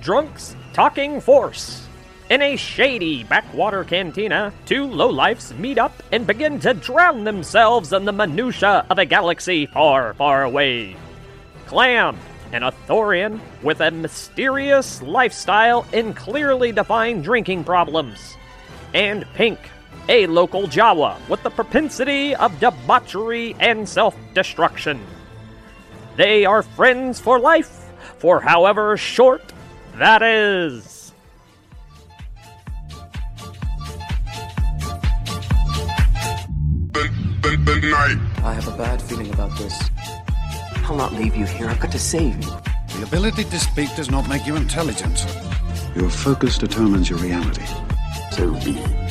Drunks Talking Force. In a shady backwater cantina, two lowlifes meet up and begin to drown themselves in the minutia of a galaxy far, far away. Clamm, an Ithorian with a mysterious lifestyle and clearly defined drinking problems. And Pink, a local Jawa with the propensity of debauchery and self destruction. They are friends for life, for however short that is. I have a bad feeling about this. I'll not leave you here. I've got to save you. The ability to speak does not make you intelligent. Your focus determines your reality. So be it.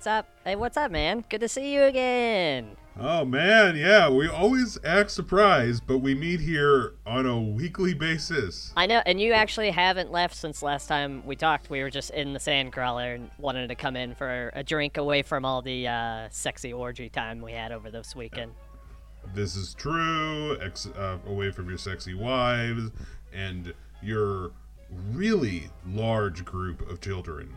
What's up? Hey, what's up, man? Good to see you again. Oh man, yeah, we always act surprised, but we meet here on a weekly basis. I know, and you actually haven't left since last time we talked. We were just in the Sandcrawler and wanted to come in for a drink away from all the uh, sexy orgy time we had over this weekend. This is true, ex- uh, away from your sexy wives and your really large group of children.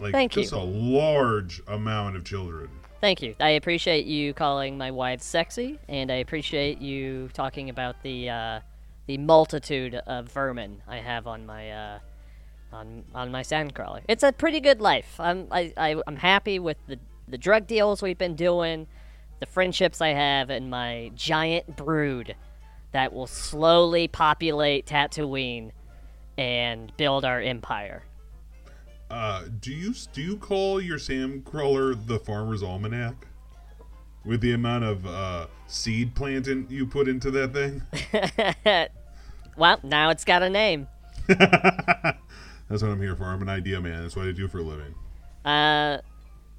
Like Thank just you. a large amount of children. Thank you. I appreciate you calling my wife sexy, and I appreciate you talking about the uh, the multitude of vermin I have on my uh, on on my sandcrawler. It's a pretty good life. I'm I, I I'm happy with the the drug deals we've been doing, the friendships I have, and my giant brood that will slowly populate Tatooine and build our empire. Uh, do you do you call your Sandcrawler the Farmer's Almanac? With the amount of uh, seed planting you put into that thing? Well, now it's got a name. That's what I'm here for. I'm an idea man. That's what I do for a living. Uh,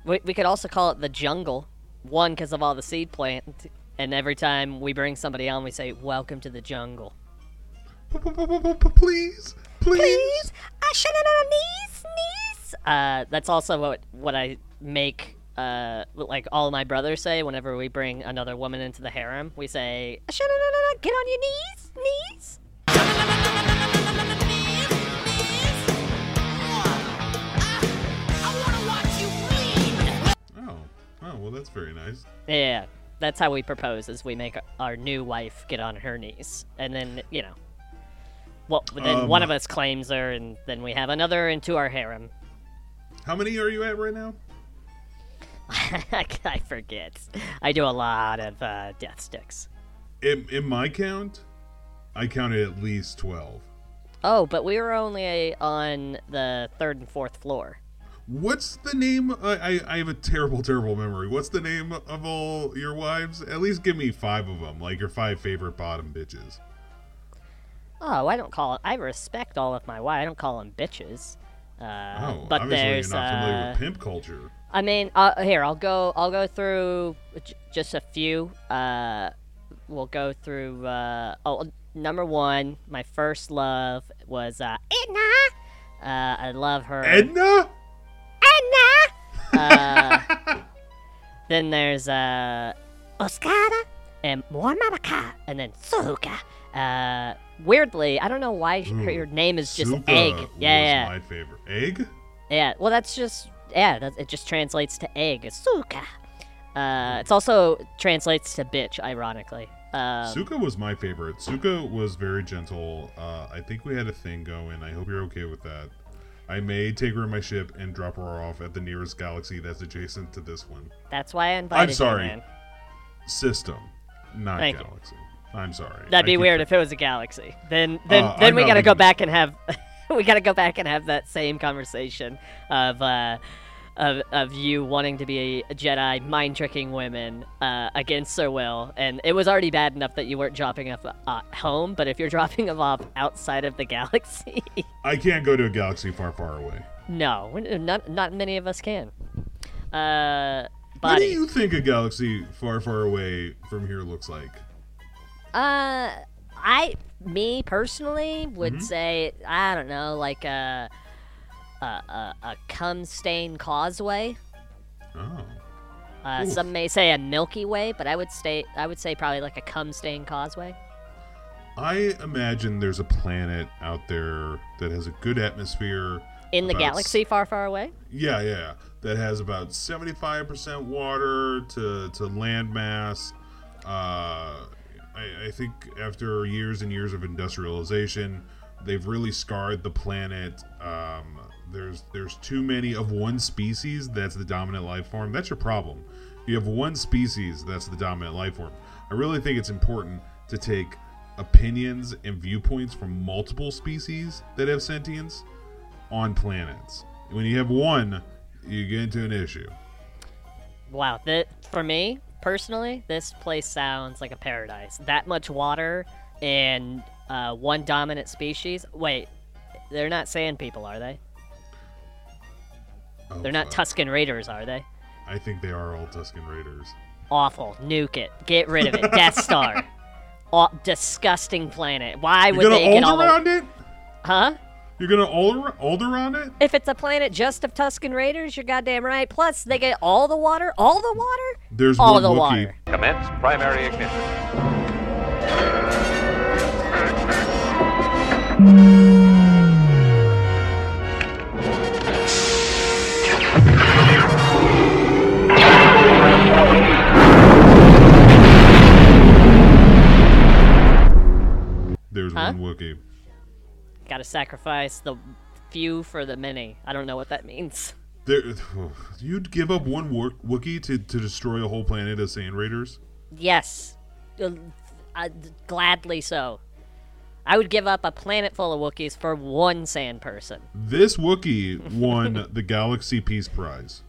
we, we could also call it the jungle. One, because of all the seed plant, and every time we bring somebody on, we say, "Welcome to the jungle." Please, please. I should have knees, knees. Uh, that's also what what I make. Uh, like all my brothers say whenever we bring another woman into the harem, we say, "I should have get on your knees, knees." Oh, oh, well, that's very nice. Yeah, that's how we propose: is we make our new wife get on her knees, and then you know, well, then one Um, of us claims her, and then we have another into our harem. How many are you at right now? I forget. I do a lot of uh, death sticks. In, in my count, I counted at least 12. Oh, but we were only on the third and fourth floor. What's the name? I, I, I have a terrible, terrible memory. What's the name of all your wives? At least give me five of them, like your five favorite bottom bitches. Oh, I don't call it. I respect all of my wives. I don't call them bitches. Uh, Oh, but obviously there's. you're not familiar uh, with pimp culture. I mean, uh, here I'll go. I'll go through j- just a few. Uh, we'll go through. Uh, oh, number one, my first love was uh, Edna. Uh, I love her. Edna? Edna. Uh, then there's uh, Oscara and Muamamaka, and then Suka. Uh, weirdly, I don't know why her, her name is just Suka egg. Yeah, yeah. my favorite. Egg? Yeah, well, that's just yeah. That, it just translates to egg. Suka. Uh, it's also translates to bitch, ironically. Um, Suka was my favorite. Suka was very gentle. Uh, I think we had a thing going. I hope you're okay with that. I may take her in my ship and drop her off at the nearest galaxy that's adjacent to this one. that's why I invited I'm sorry. you, man. System, not Thank you. I'm sorry. That'd be weird if it was a galaxy. Then then Uh, then I'm we gotta go back and have we gotta go back and have that same conversation of uh of of you wanting to be a Jedi mind tricking women uh, against Sir Will, and it was already bad enough that you weren't dropping off uh, home, but if you're dropping them off outside of the galaxy, I can't go to a galaxy far, far away. no, not not many of us can. Uh, What do you think a galaxy far, far away from here looks like? Uh, I, me personally, would Mm-hmm. say I don't know, like uh, a, a, a cum stain causeway. Oh. Uh, Oof. some may say a Milky Way, but I would say I would say probably like a cum stain causeway. I imagine there's a planet out there that has a good atmosphere. In the about s- galaxy far, far away. Yeah, yeah. That has about 75% water to, to land mass. Uh, I, I think after years and years of industrialization, they've really scarred the planet. Um, there's there's too many of one species that's the dominant life form. That's your problem. You have one species that's the dominant life form. I really think it's important to take opinions and viewpoints from multiple species that have sentience on planets. When you have one, you get into an issue. Wow, that for me personally, this place sounds like a paradise. That much water and uh, one dominant species. Wait, they're not sand people, are they? Oh, They're not fuck. Tusken Raiders, are they? I think they are all Tusken Raiders. Awful. Nuke it. Get rid of it. Death Star. Aw disgusting planet. Why You're would gonna they get all Alderaan the... it? Huh? You're gonna Alder- Alderaan it? If it's a planet just of Tusken Raiders, you're goddamn right. Plus, they get all the water. All the water. There's all one the Wookiee. water. Commence primary ignition. There's Huh? one Wookiee. Got to sacrifice the few for the many. I don't know what that means. There, you'd give up one Wo- Wookiee to, to destroy a whole planet of Sand Raiders? Yes, Uh, uh, gladly so. I would give up a planet full of Wookiees for one sand person. This Wookiee won the Galaxy Peace Prize.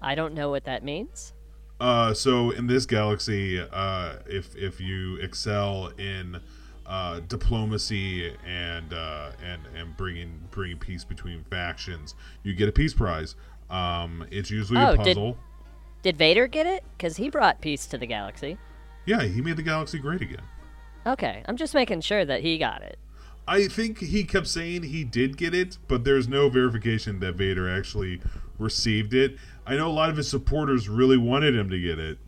I don't know what that means. Uh, so in this galaxy, uh, if if you excel in uh, diplomacy and uh, and and bringing bringing peace between factions, you get a peace prize. Um, it's usually Oh, a did- Did Vader get it? Because he brought peace to the galaxy. Yeah, he made the galaxy great again. Okay, I'm just making sure that he got it. I think he kept saying he did get it, but there's no verification that Vader actually received it. I know a lot of his supporters really wanted him to get it.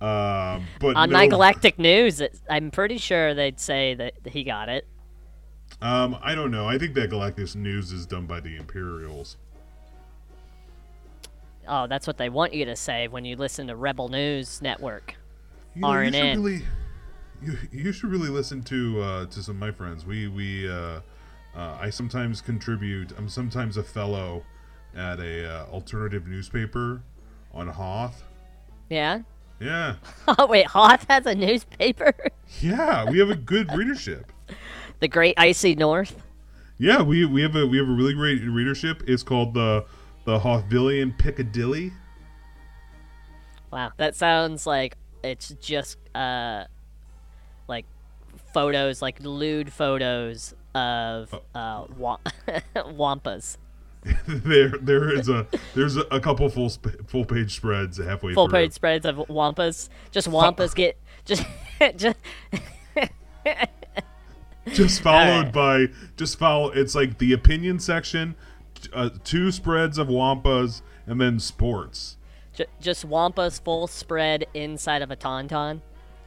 Um, but On no, my Galactic News, it, I'm pretty sure they'd say that he got it. Um, I don't know. I think that Galactus News is done by the Imperials. Oh, that's what they want you to say when you listen to Rebel News Network. You, know, you should really, you, you should really listen to uh, to some of my friends. We we uh, uh, I sometimes contribute. I'm sometimes a fellow at a uh, alternative newspaper on Hoth. Yeah? Yeah, Oh, wait, Hoth has a newspaper? yeah. We have a good readership. the Great Icy North? Yeah, we we have a we have a really great readership. It's called the the Hothvillian Piccadilly. Wow, that sounds like it's just uh like photos, like lewd photos of uh wa- wampas. there there is a there's a, couple full sp- full page spreads halfway Full through. page spreads of wampas. Just wampas get just just just followed right. by just follow it's like the opinion section uh, two spreads of wampas and then sports ju- just wampas full spread inside of a tauntaun.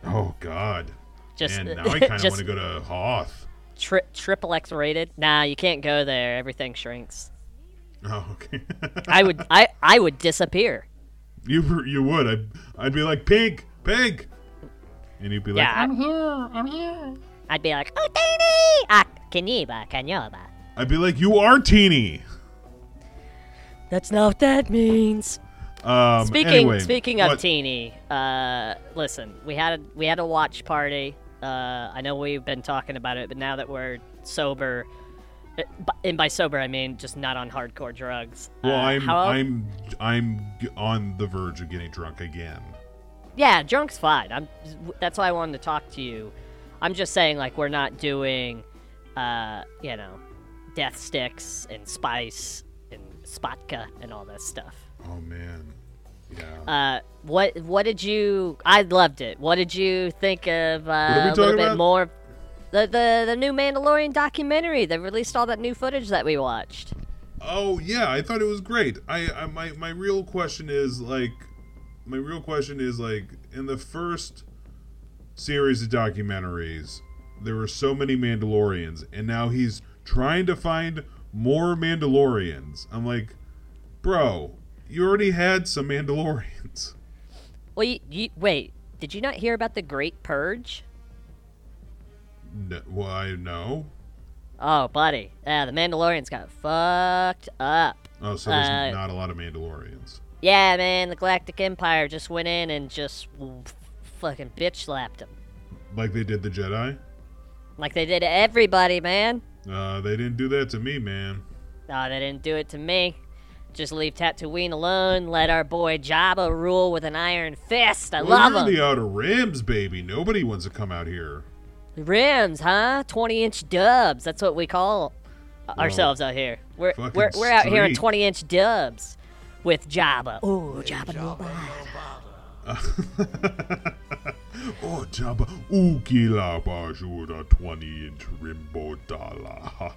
oh god Just and now i kind of want to go to hoth tri- triple X rated. Nah, you can't go there. Everything shrinks. Oh okay I would I I would disappear. you you would i'd, I'd be like pink pink and you'd be like Yeah. i'm here i'm here I'd be like, oh, Tini! Ah, Kaniba, Kanyoba. i'd be like you are teeny That's not what that means. um Speaking anyway, speaking of what- teeny, uh, listen, we had a we had a watch party. Uh, I know we've been talking about it, but now that we're sober, b- and by sober I mean just not on hardcore drugs. well uh, i'm how- i'm i'm on the verge of getting drunk again yeah, drunk's fine. I'm that's why I wanted to talk to you. I'm just saying like we're not doing, uh, you know, death sticks and spice and spotka and all this stuff. oh man yeah Uh, what what did you? I loved it. What did you think of uh, a little bit about? more? The the the new Mandalorian documentary. They released all that new footage that we watched. Oh yeah, I thought it was great. I, I my my real question is like, my real question is like, in the first series of documentaries, there were so many Mandalorians, and now he's trying to find more Mandalorians. I'm like, bro, you already had some Mandalorians. Well, you, you, wait. Did you not hear about the Great Purge? No, why no? Oh, buddy. Yeah, the Mandalorians got fucked up. Oh, so there's Uh, not a lot of Mandalorians. Yeah, man, the Galactic Empire just went in and just fucking bitch slapped them. Like they did the Jedi. Like they did everybody, man. Uh, they didn't do that to me, man. No, they didn't do it to me. Just leave Tatooine alone. Let our boy Jabba rule with an iron fist. I Well, love him. the Outer Rims, baby. Nobody wants to come out here. Rims, huh? 20 inch dubs. That's what we call ourselves out here. We're, Fucking we're, we're out here in 20 inch dubs with Jabba. Ooh, Jabba, no oh, Jabba. Ukila Bajura 20 inch Rimbo Dala.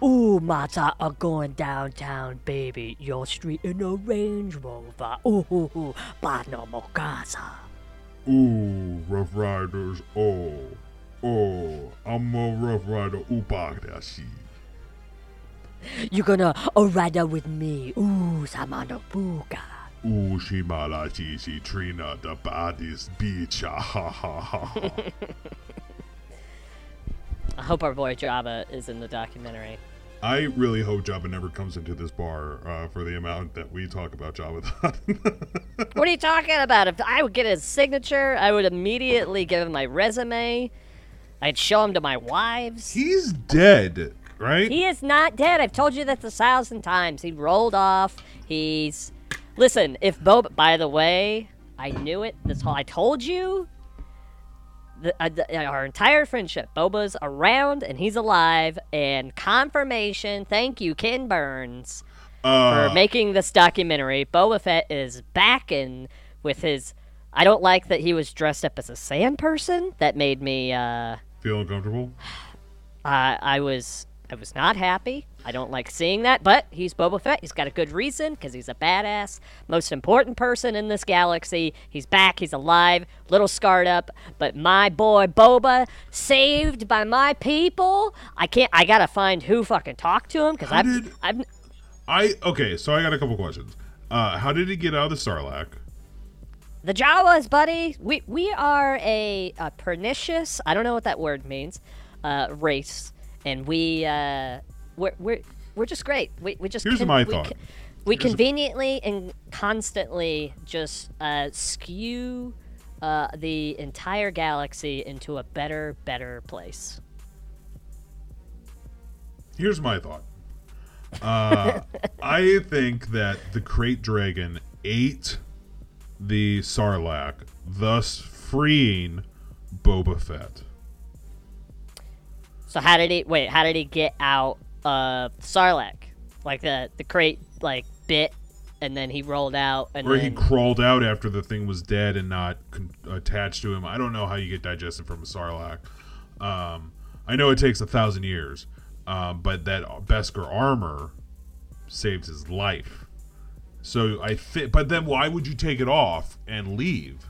Ooh, Mata are going downtown, baby. Your street in a Range Rover. Ooh, ooh, ooh. Bano Mokasa. Ooh, Rough Riders. Oh. Oh. I'm a Rough Rider. Upagdashi. You're gonna a rider with me? Ooh, Samano Puka. Ooh, Shimala Shishi Trina, the baddest bitch. Ha ha ha ha. I hope our boy Jabba is in the documentary. I really hope Jabba never comes into this bar uh, for the amount that we talk about Jabba What are you talking about? If I would get his signature, I would immediately give him my resume. I'd show him to my wives. He's dead, right? He is not dead. I've told you that a thousand times. He rolled off. He's. Listen, if Boba. By the way, I knew it. That's all I told you. The, uh, uh, our entire friendship. Boba's around and he's alive. And confirmation. Thank you, Ken Burns, uh, for making this documentary. Boba Fett is back and with his. I don't like that he was dressed up as a sand person. That made me. Uh, feel uncomfortable? uh, I was I was not happy. I don't like seeing that, but he's Boba Fett. He's got a good reason because he's a badass, most important person in this galaxy. He's back. He's alive. Little scarred up, but my boy Boba, saved by my people. I can't. I gotta find who fucking talked to him because I've, did- I've I okay, so I got a couple questions. Uh, how did he get out of the Sarlacc? the Jawas, buddy. We we are a, a pernicious. I don't know what that word means. Uh, race, and we uh, we're we're we're just great. We we just Here's my we thought. con- we Here's a- conveniently and constantly just uh, skew uh, the entire galaxy into a better, better place. Here's my thought. Uh, I think that the Krayt Dragon ate the Sarlacc, thus freeing Boba Fett. So how did he wait? How did he get out of Sarlacc? Like the the krayt like bit, and then he rolled out, and Or then he crawled out after the thing was dead and not con- attached to him. I don't know how you get digested from a Sarlacc. Um, I know it takes a thousand years, um, but that Beskar armor saved his life. So I think, but then why would you take it off and leave?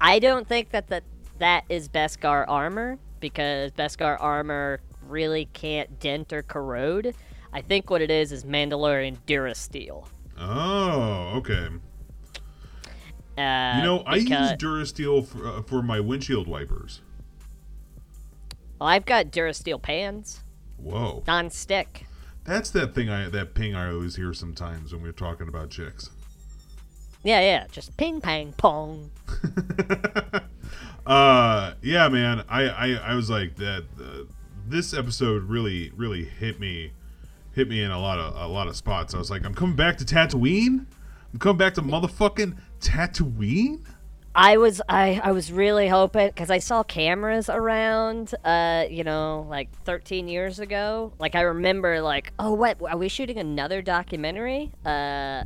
I don't think that that that is Beskar armor because Beskar armor really can't dent or corrode. I think what it is is Mandalorian Durasteel. Oh, okay. Uh, You know, I use Durasteel for, uh, for my windshield wipers. Well, I've got Durasteel pans, Whoa, non-stick. that's that thing I that ping I always hear sometimes when we're talking about chicks. Yeah, yeah, just ping, pang, pong. uh yeah man i i, I was like that uh, this episode really really hit me hit me in a lot of a lot of spots i was like i'm coming back to tatooine i'm coming back to motherfucking tatooine I was I, I was really hoping because I saw cameras around, uh, you know, like 13 years ago. Like I remember, like, oh, what are we shooting another documentary? Uh,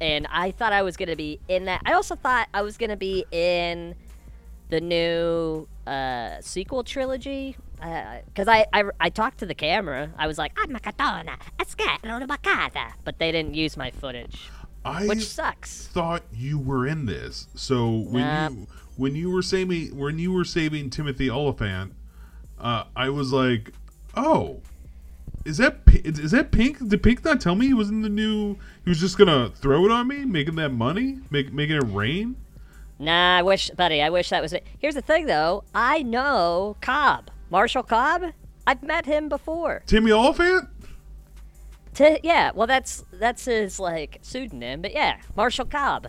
and I thought I was gonna be in that. I also thought I was gonna be in the new uh, sequel trilogy. Because I, I, I talked to the camera. I was like, I'm a katana, a. But they didn't use my footage, I which sucks. thought you were in this. So when you when you were saving when you were saving Timothy Olyphant, uh, I was like, oh, is that is that Pink? Did Pink not tell me he was in the new? He was just gonna throw it on me, making that money, make making it rain. Nah, I wish, buddy, I wish that was it. Here's the thing, though. I know Cobb. Marshall Cobb? I've met him before. Timmy Olyphant. T- yeah, well, that's that's his, like, pseudonym, but yeah, Marshall Cobb.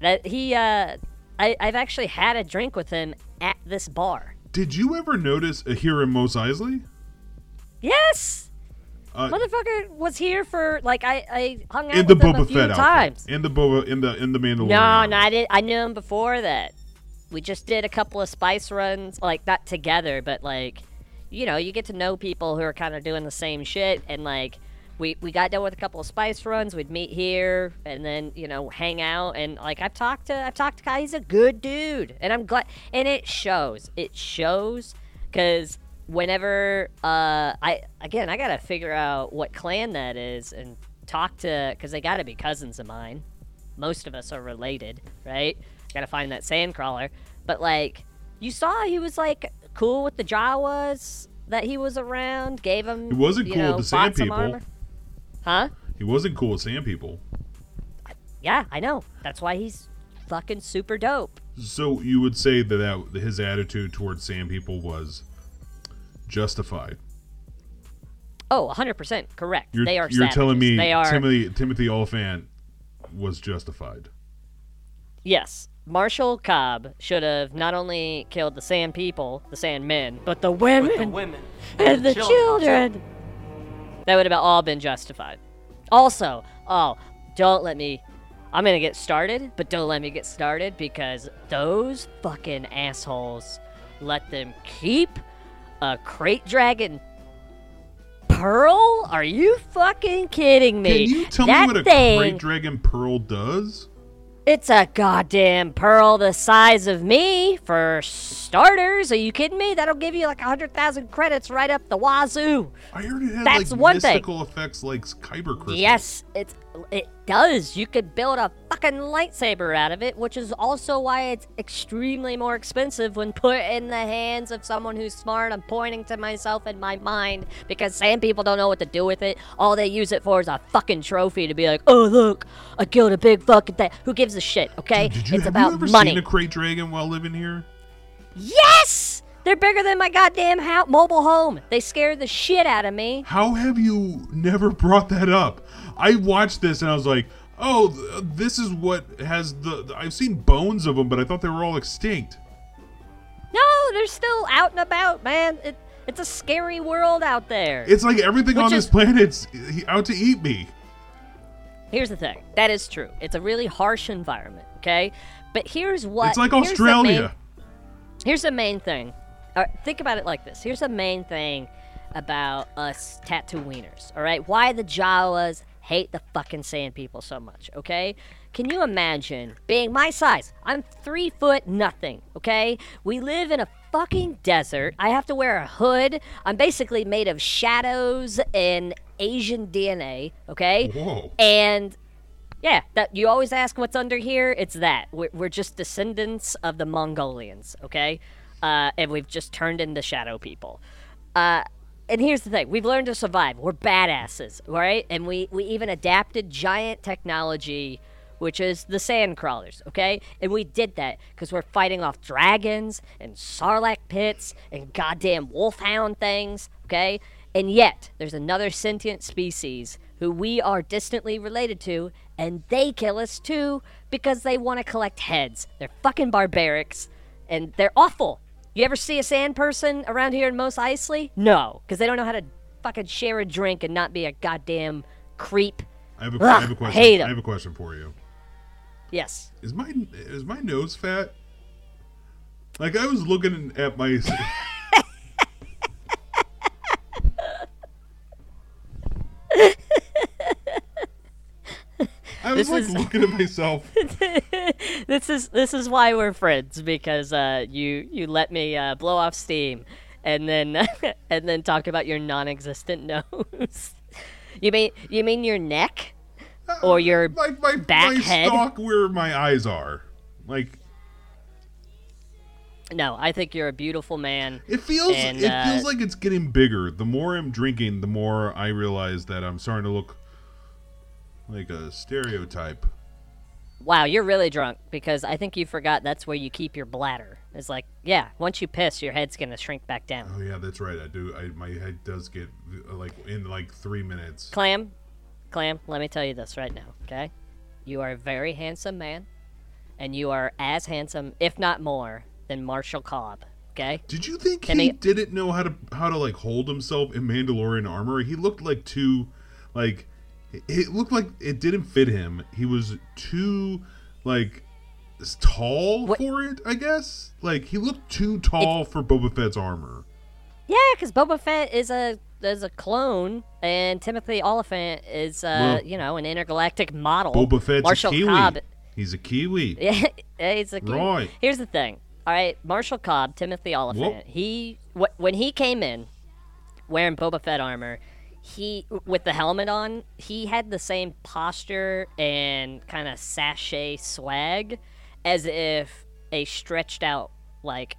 That he, uh, I, I've actually had a drink with him at this bar. Did you ever notice a here in Mos Eisley? Yes! Uh, Motherfucker was here for, like, I, I hung out in the with him a few Fett times. outfit. In the Boba in the in the Mandalorian. No, no, I did. I knew him before that. We just did a couple of spice runs, like not together, but like, you know, you get to know people who are kind of doing the same shit, and like, we we got done with a couple of spice runs. We'd meet here, and then you know, hang out, and like, I've talked to I've talked to Kai. He's a good dude, and I'm glad, and it shows. It shows because whenever uh I again I gotta figure out what clan that is and talk to because they gotta be cousins of mine most of us are related, right? Gotta find that sand crawler. But like, you saw he was like cool with the Jawas that he was around, gave him. He wasn't cool with the sand people. armor. Huh? He wasn't cool with sand people. Yeah, I know. That's why he's fucking super dope. So you would say that, that his attitude towards sand people was justified. Oh, 100% correct. You're, they are you're telling me they are Timothy Timothy Olyphant was justified. Yes. Marshall Cobb should have not only killed the sand people, the sand men, but the women, The women and the children. That would have all been justified. Also, oh, don't let me. I'm gonna get started, but don't let me get started because those fucking assholes let them keep a krayt dragon pearl. Are you fucking kidding me? Can you tell that me what a thing, Krayt Dragon Pearl does? It's a goddamn pearl the size of me, for starters. Are you kidding me? That'll give you like a 100,000 credits right up the wazoo. I heard it had That's like one thing. mystical effects like kyber crystals. Yes, it's it does. You could build a fucking lightsaber out of it, which is also why it's extremely more expensive when put in the hands of someone who's smart. I'm pointing to myself in my mind because sand people don't know what to do with it. All they use it for is a fucking trophy to be like, "Oh look, I killed a big fucking thing." Who gives a shit? Okay, Did you it's have about you ever money. seen a Krayt Dragon while living here? Yes! They're bigger than my goddamn ho- mobile home. They scared the shit out of me. How have you never brought that up? I watched this and I was like, "Oh, this is what has the." I've seen bones of them, but I thought they were all extinct. No, they're still out and about, man. It, it's a scary world out there. It's like everything Which on this planet's out to eat me. Here's the thing. That is true. It's a really harsh environment, okay? But here's what. It's like here's the Australia. main- here's the main thing. Uh, think about it like this. Here's the main thing about us Tatooiners, all right? Why the Jawas hate the fucking sand people so much, okay? Can you imagine being my size? I'm three foot nothing, okay? We live in a fucking desert. I have to wear a hood. I'm basically made of shadows and Asian DNA, okay? Whoa. And yeah, that you always ask what's under here. It's that we're, we're just descendants of the Mongolians, okay? Uh, and we've just turned into shadow people. Uh, and here's the thing: we've learned to survive. We're badasses, right And we we even adapted giant technology, which is the sand crawlers, okay? And we did that because we're fighting off dragons and sarlacc pits and goddamn wolfhound things, okay? And yet, there's another sentient species who we are distantly related to, and they kill us too because they want to collect heads. They're fucking barbarics, and they're awful. You ever see a sand person around here in Mos Eisley? No, because they don't know how to fucking share a drink and not be a goddamn creep. I have a, I have a Ugh, question. hate 'em. I have a question for you. Yes. Is my is my nose fat? Like I was looking at my. Was This like is- looking at myself. this is this is why we're friends because uh, you you let me uh, blow off steam, and then and then talk about your non-existent nose. you mean you mean your neck, or your like my back my head? stalk where my eyes are. Like No, I think you're a beautiful man. it feels And, it uh, feels like it's getting bigger. The more I'm drinking, the more I realize that I'm starting to look like a stereotype. Wow, you're really drunk because I think you forgot that's where you keep your bladder. It's like, yeah, once you piss, your head's gonna shrink back down. Oh yeah, that's right. I do. I, my head does get uh, like in like three minutes. Clamm, Clamm, let me tell you this right now, okay? You are a very handsome man, and you are as handsome, if not more, than Marshall Cobb, okay? Did you think Can he he- didn't know how to how to like hold himself in Mandalorian armor? He looked like too like it- it looked like it didn't fit him. He was too like tall What- for it, I guess. Like he looked too tall for Boba Fett's armor. Yeah, because Boba Fett is a is a clone, and Timothy Olyphant is, uh, Well, you know, an intergalactic model. Boba Fett's Marshall a Kiwi. Cobb, He's a Kiwi. Yeah, it's a Kiwi. Right. Here's the thing. All right, Marshall Cobb, Timothy Olyphant. Whoop. He wh- when he came in wearing Boba Fett armor, he with the helmet on, he had the same posture and kind of sachet swag as if a stretched out like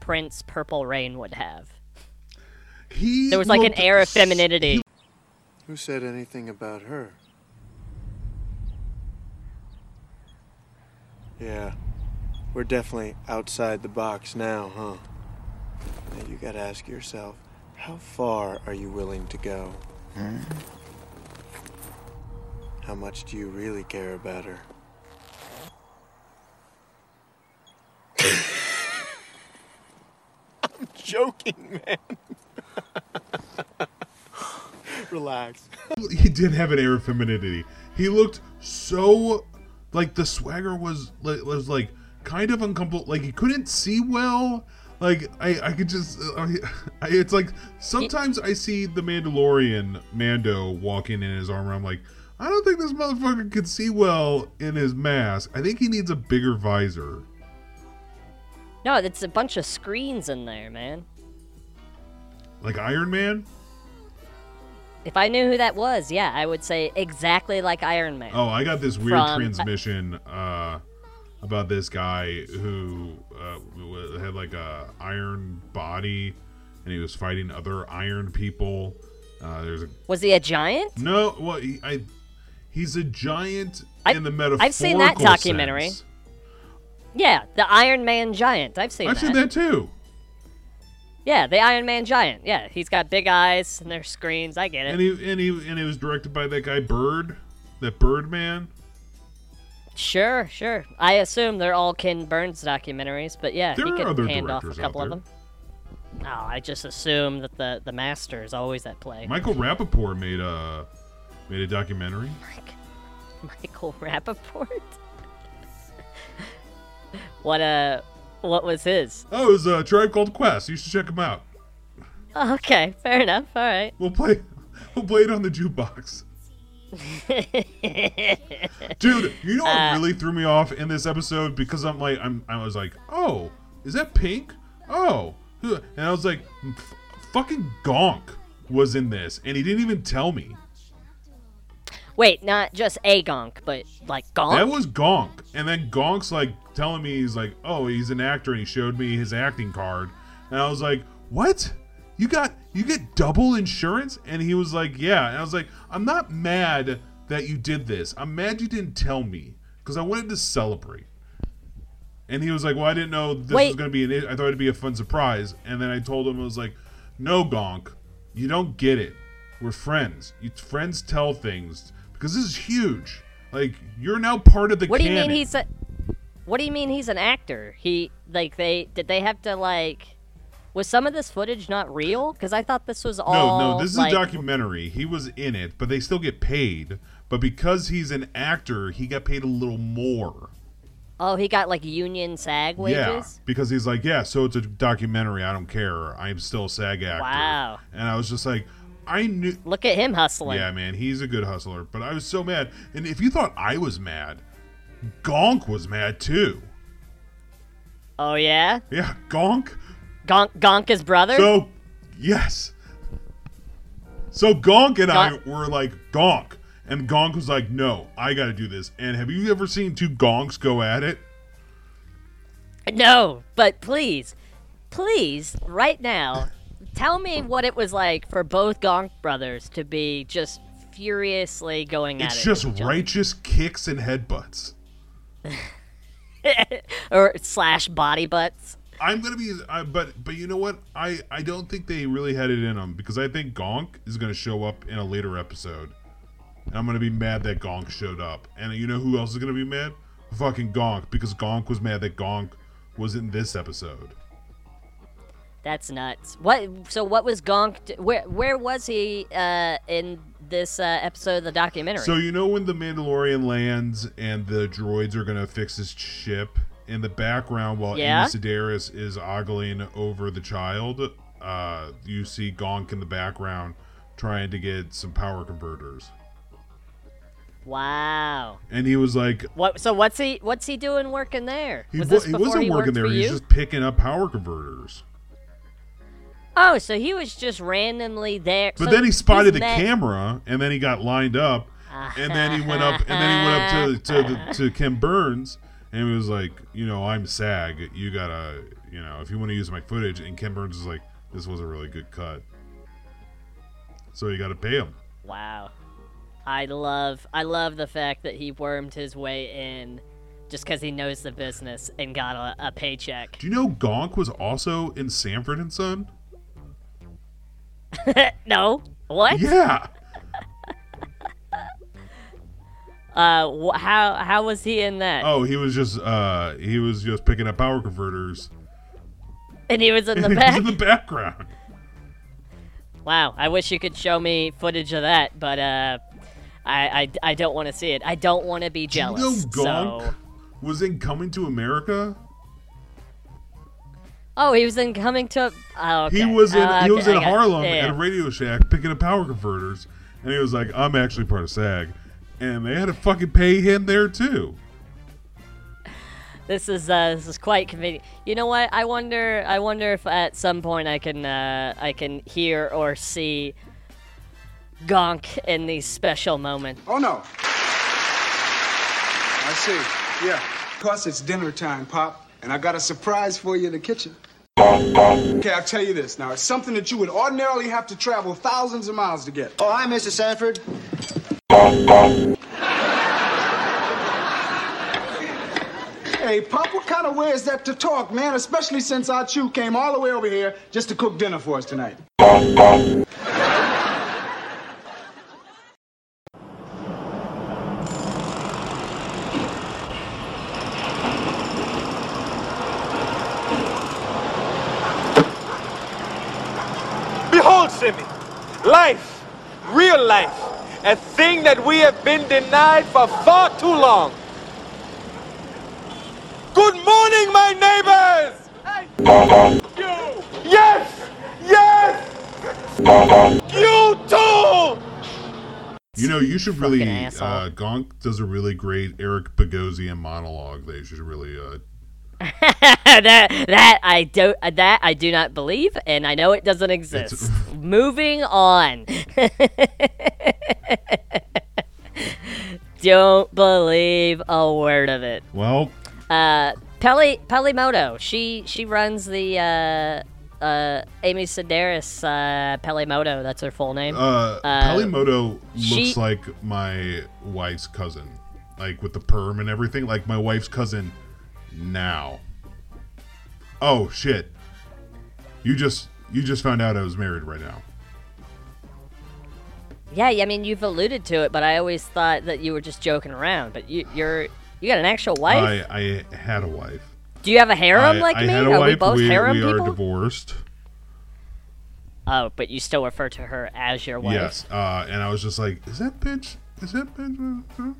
Prince Purple Rain would have. He There was like an air of s- femininity. Who said anything about her? Yeah, we're definitely outside the box now, huh? You gotta ask yourself, how far are you willing to go? How much do you really care about her? I'm joking, man. Relax. he did have an air of femininity. He looked so like the swagger was like was like kind of uncomfortable. Like he couldn't see well. Like I I could just I, I, it's like sometimes I see the Mandalorian Mando walking in his armor. I'm like I don't think this motherfucker can see well in his mask. I think he needs a bigger visor. No, it's a bunch of screens in there, man. Like Iron Man? If I knew who that was, yeah, I would say exactly like Iron Man. Oh, I got this weird From- transmission uh, about this guy who uh, had like a iron body, and he was fighting other iron people. Uh, there's a Was he a giant? no, well, he, I he's a giant I- in the metaphorical. I've seen that documentary. sense. Yeah, the Iron Man giant. I've seen I've that. seen that too. Yeah, the Iron Man giant. Yeah, he's got big eyes and there's screens. I get it. And he and he and it was directed by that guy Bird, that Bird man. Sure, sure. I assume they're all Ken Burns documentaries, but yeah, There he could hand off a couple of them. No, I just assume that the the master is always at play. Michael Rapaport made a made a documentary. Michael Rapaport. what uh, what was his? Oh, it was a Tribe Called Quest. You should check him out. Okay, fair enough. All right. We'll play. We'll play it on the jukebox. Dude, you know what Uh, really threw me off in this episode because I'm like I'm I was like, "Oh, is that Pink?" Oh. And I was like, "Fucking Gonk was in this and he didn't even tell me." Wait, not just a gonk, but like gonk. That was Gonk. And then Gonk's like telling me he's like, "Oh, he's an actor," and he showed me his acting card, and I was like, "What? You got you get double insurance?" And he was like, "Yeah." And I was like, "I'm not mad that you did this. I'm mad you didn't tell me because I wanted to celebrate." And he was like, "Well, I didn't know this Wait. was going to be an. I thought it'd be a fun surprise." And then I told him I was like, "No, Gonk, you don't get it. We're friends. You friends tell things because this is huge. Like you're now part of the. What do you mean canon. he's a? What do you mean he's an actor? He like they did they have to like? Was some of this footage not real? Because I thought this was all. No, no, this is like, a documentary. He was in it, but they still get paid. But because he's an actor, he got paid a little more. Oh, he got like union SAG wages. Yeah, because he's like, yeah, so it's a documentary. I don't care. I'm still a SAG actor. Wow. And I was just like, I knew. Look at him hustling. Yeah, man, he's a good hustler. But I was so mad. And if you thought I was mad, Gonk was mad too. Oh yeah, Yeah, Gonk. Gonk Gonka's brother. So, yes. So Gonk and I were like Gonk, and Gonk was like, "No, I got to do this." And have you ever seen two Gonks go at it? No, but please, please, right now, tell me what it was like for both Gonk brothers to be just furiously going at it. It's just with each other. righteous kicks and headbutts. or slash body butts. I'm gonna be, uh, but but you know what? I I don't think they really had it in them because I think Gonk is gonna show up in a later episode, and I'm gonna be mad that Gonk showed up. And you know who else is gonna be mad? Fucking Gonk because Gonk was mad that Gonk was in this episode. That's nuts. What? So what was Gonk? Where where was he uh, in this uh, episode of the documentary? So you know when the Mandalorian lands and the droids are gonna fix his ship in the background while Yeah. Amy Sedaris is ogling over the child, uh, you see Gonk in the background trying to get some power converters, wow. and he was like, What? So what's he? What's he doing working there? he, was wa- he before wasn't he working there; he was just picking up power converters. Oh, so he was just randomly there. But so then he spotted the met- camera, and then he got lined up, and then he went up, and then he went up to to, the, to Ken Burns, and he was like, you know, I'm SAG. You gotta, you know, if you want to use my footage, and Ken Burns was like, this was a really good cut, so you got to pay him. Wow. I love I love the fact that he wormed his way in just because he knows the business and got a, a paycheck. Do you know Gonk was also in Sanford and Son? no? What? Yeah, Uh, wh- how how was he in that? oh, he was just uh he was just picking up power converters. And he was in the he back. in the background. Wow, I wish you could show me footage of that, but uh, I I, I don't want to see it. I don't want to be Do you know. Gonk so. was in Coming to America? Oh, he was in Coming to. Oh, okay. He was in Oh, he was okay, in. Harlem Yeah, at a Radio Shack picking up power converters, and he was like, "I'm actually part of SAG," and they had to fucking pay him there too. This is uh, this is quite convenient. You know what? I wonder. I wonder if at some point I can uh, I can hear or see Gonk in these special moments. Oh no. I see. Yeah. Of course it's dinner time, Pop, and I got a surprise for you in the kitchen. Okay, I'll tell you this. Now, it's something that you would ordinarily have to travel thousands of miles to get. Oh, hi, Mr. Sanford. Hey, Pop, what kind of way is that to talk, man? Especially since our Chew came all the way over here just to cook dinner for us tonight. Behold, Simi, life, real life, a thing that we have been denied for far too long. Good morning, my neighbors! You! Yes! Yes! You too! You know, you should really. Fucking. Uh, Gonk does a really great Eric Bogosian monologue. That you should really. Uh, that that I don't that I do not believe, and I know it doesn't exist. Moving on. Don't believe a word of it. well, Uh, Peli Pelimoto. She she runs the uh, uh, Amy Sedaris uh, Pelimoto. That's her full name. uh, Pelimoto looks she- like my wife's cousin, like with the perm and everything. Like my wife's cousin now. Oh shit! You just you just found out I was married right now. Yeah, I mean you've alluded to it, but I always thought that you were just joking around. But you, you're you got an actual wife. I, I had a wife. Do you have a harem I, like I me? had a Are wife. we both harem we are divorced. Oh, but you still refer to her as your wife. Yes, uh, and I was just like, "Is that bitch? Is that bitch?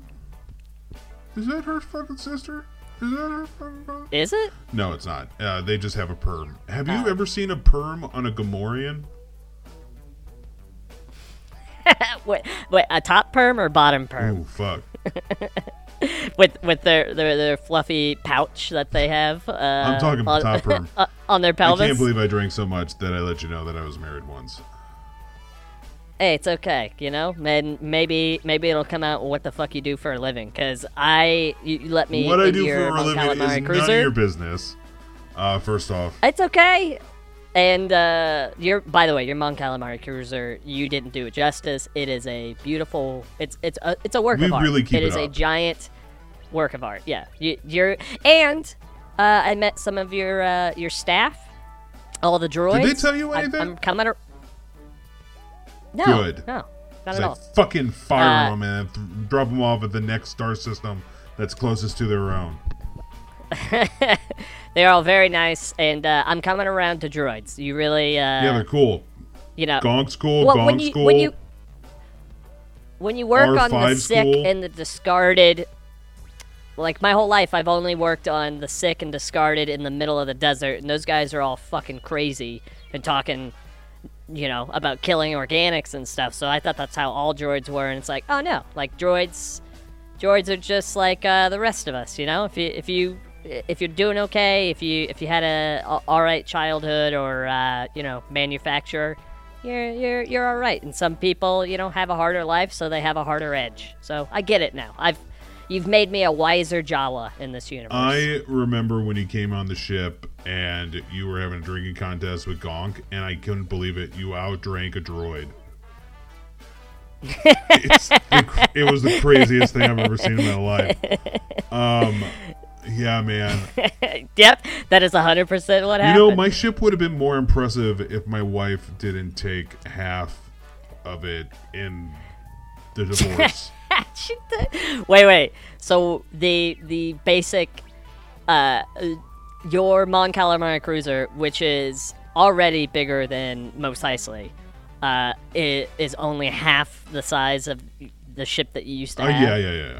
Is that her fucking sister? Is that her fucking? Is it? No, it's not. Uh, they just have a perm. Have you Oh. ever seen a perm on a Gamorrean? wait, wait, a top perm or bottom perm? Ooh, fuck. with with their, their their fluffy pouch that they have. Uh, I'm talking on, top perm. uh, on their pelvis. I can't believe I drank so much that I let you know that I was married once. Hey, it's okay, you know. And maybe maybe it'll come out what the fuck you do for a living. Cause I you, you let me what I do for a living is Calamari none cruiser. of your business. Uh, first off, It's okay. And uh, your, by the way, your Mon Calamari Cruiser, you didn't do it justice. It is a beautiful. It's it's a it's a work We of art. really keep it it is a giant work of art. Yeah, you, you're and uh, I met some of your uh, your staff, all the droids. Did they tell you anything? I'm, coming. Ar- no, Good. no, not at like all. fucking fire Uh, them and th- drop them off at the next star system that's closest to their own. They're all very nice, and uh, I'm coming around to droids. You really, uh, yeah, they're cool. you know, Gonk's cool. Well, Gonk's when you cool. when you when you work on the R5's sick and the discarded, like my whole life, I've only worked on the sick and discarded in the middle of the desert, and those guys are all fucking crazy and talking, you know, about killing organics and stuff. So I thought that's how all droids were, and it's like, oh no, like droids, droids are just like uh, the rest of us, you know. If you if you if you're doing okay, if you if you had a, all right childhood or uh, you know manufacturer, you're you're you're all right. And some people, you know, have a harder life, so they have a harder edge. So I get it now. I've you've made me a wiser Jawa in this universe. I remember when you came on the ship and you were having a drinking contest with Gonk, and I couldn't believe it. You outdrank a droid. the, it was the craziest thing I've ever seen in my life. Um, yeah, man. yep, that is hundred percent what You happened. You know, my ship would have been more impressive if my wife didn't take half of it in the divorce. Wait, wait. So the the basic, uh, your Mon Calamari cruiser, which is already bigger than Mos Eisley, uh, i- is only half the size of the ship that you used to Oh have. yeah, yeah, yeah.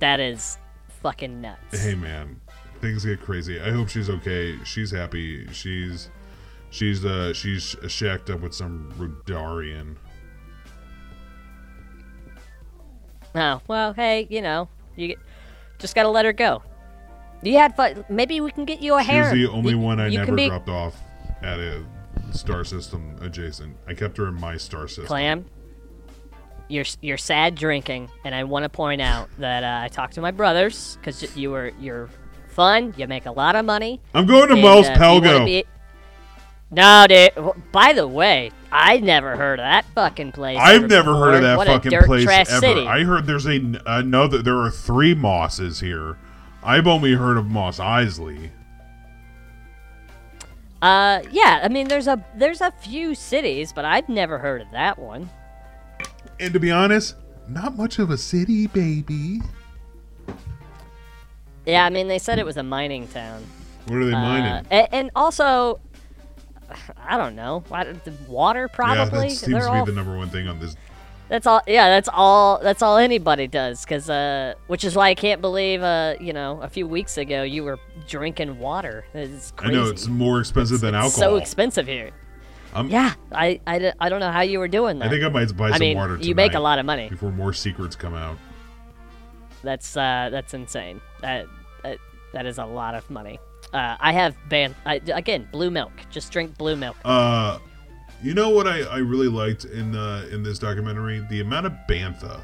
That is fucking nuts. Hey man, things get crazy. I hope she's okay. She's happy. She's she's uh she's shacked up with some Rodarian. Oh well, hey, you know, you just gotta let her go. You had fun. Maybe we can get you a She's harem. the only You- one I never be- dropped off at a star system adjacent. I kept her in my star system. Clamm, you're you're sad drinking, and I want to point out that uh, I talked to my brothers because you were you're fun. You make a lot of money. I'm going to and, Wells uh, if No, dude. By the way, I never heard of that fucking place. I've ever never heard of that what fucking place ever. City. I heard there's a another. There are three Mosses here. I've only heard of Mos Eisley. Uh, yeah. I mean, there's a there's a few cities, but I've never heard of that one. And to be honest, not much of a city, baby. Yeah, I mean, they said it was a mining town. What are they mining? Uh, a- and, also, I don't know. Water probably. Yeah, that seems They're to be all the number one thing on this. That's all. Yeah, that's all. That's all anybody does. Cause, uh, which is why I can't believe, uh, you know, a few weeks ago you were drinking water. It's I know it's more expensive than It's alcohol. so expensive here. I'm- yeah, I, I, I don't know how you were doing that. I think I might buy some I mean, water. you make a lot of money. before more secrets come out. That's uh, that's insane. That, that that is a lot of money. Uh, I have ban I, again blue milk. Just drink blue milk. Uh, you know what I, I really liked in uh, in this documentary? The amount of bantha.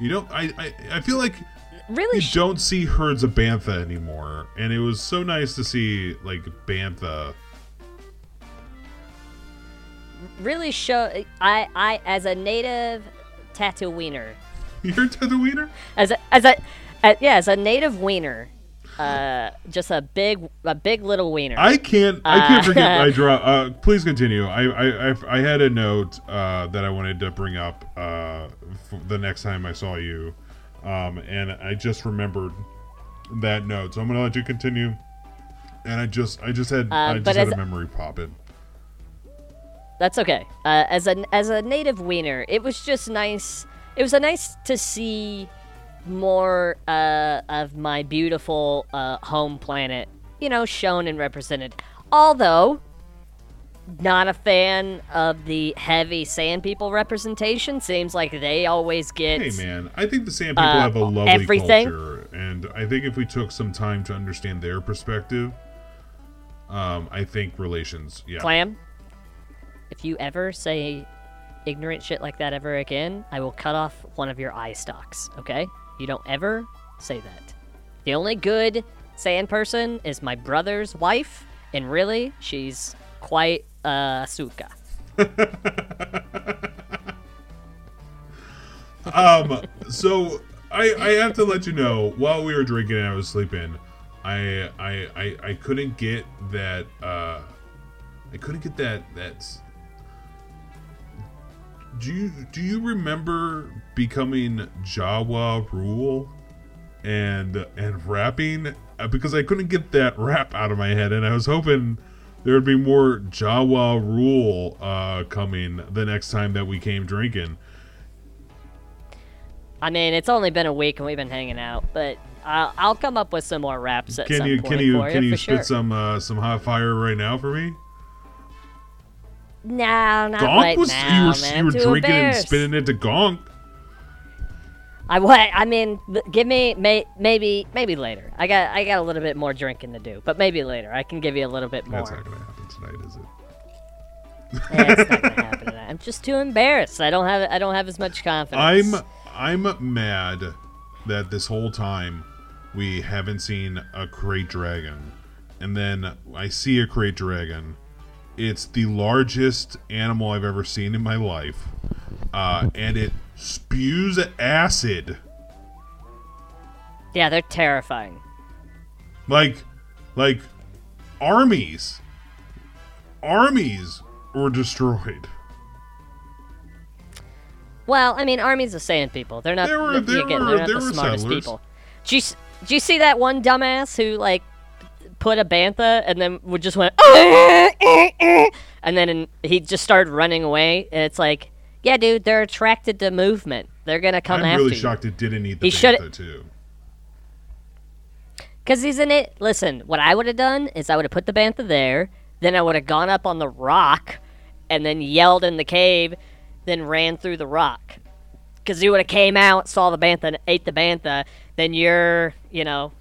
You don't. I, I I feel like really you don't see herds of bantha anymore, and it was so nice to see like bantha. Really show I I as a native Tatooiner. You're a Tatooiner. As a as a uh, yeah as a native wiener. Uh, just a big a big little wiener. I can't. I can't Uh, forget my draw. Uh, please continue. I, I I I had a note uh, that I wanted to bring up uh, f the next time I saw you, um, and I just remembered that note. So I'm gonna let you continue. And I just I just had I Um, just had a memory pop in. That's okay. Uh, as a as a native wiener, it was just nice. It was a nice to see more uh, of my beautiful uh, home planet, you know, shown and represented. Although, not a fan of the heavy sand people representation. Seems like they always get. Hey man, I think the Sand People uh, have a lovely everything. culture, and I think if we took some time to understand their perspective, um, I think relations. Yeah. Clamm, if you ever say ignorant shit like that ever again, I will cut off one of your eye stalks, okay? You don't ever say that. The only good sand person is my brother's wife, and really, she's quite uh, suka. um so I I have to let you know while we were drinking and I was sleeping, I I I, I couldn't get that uh I couldn't get that that do you do you remember becoming Jawa rule and and rapping Uh, because I couldn't get that rap out of my head and I was hoping there would be more Jawa rule uh coming the next time that we came drinking. I mean, it's only been a week and we've been hanging out, but I'll, I'll come up with some more raps at Can some you point can you can you, you spit sure. some uh, some hot fire right now for me? No, not Gonk right was now, you were man. you were drinking and spitting it to Gonk. I what? I mean, give me may, maybe maybe later. I got I got a little bit more drinking to do, but maybe later I can give you a little bit more. That's not gonna happen tonight, is it? Yeah, it's not gonna happen tonight. I'm just too embarrassed. I don't have I don't have as much confidence. I'm I'm mad that this whole time we haven't seen a krayt dragon, and then I see a krayt dragon. It's the largest animal I've ever seen in my life, uh, and it spews acid. Yeah, they're terrifying. Like, like armies, armies were destroyed. Well, I mean, armies of sand people. They're not. There were- the, there again, were- they're not there the were smartest settlers. people. Do you, do you see that one dumbass who like put a bantha and then would just went and then in, he just started running away and it's like, yeah, dude, they're attracted to movement. They're gonna come after you. I'm really you. shocked it didn't eat the He bantha too. Cause he's in it. Listen, what I would have done is I would have put the bantha there, then I would have gone up on the rock, and then yelled in the cave, then ran through the rock. Cause you would have came out, saw the bantha, and ate the bantha. Then you're, you know,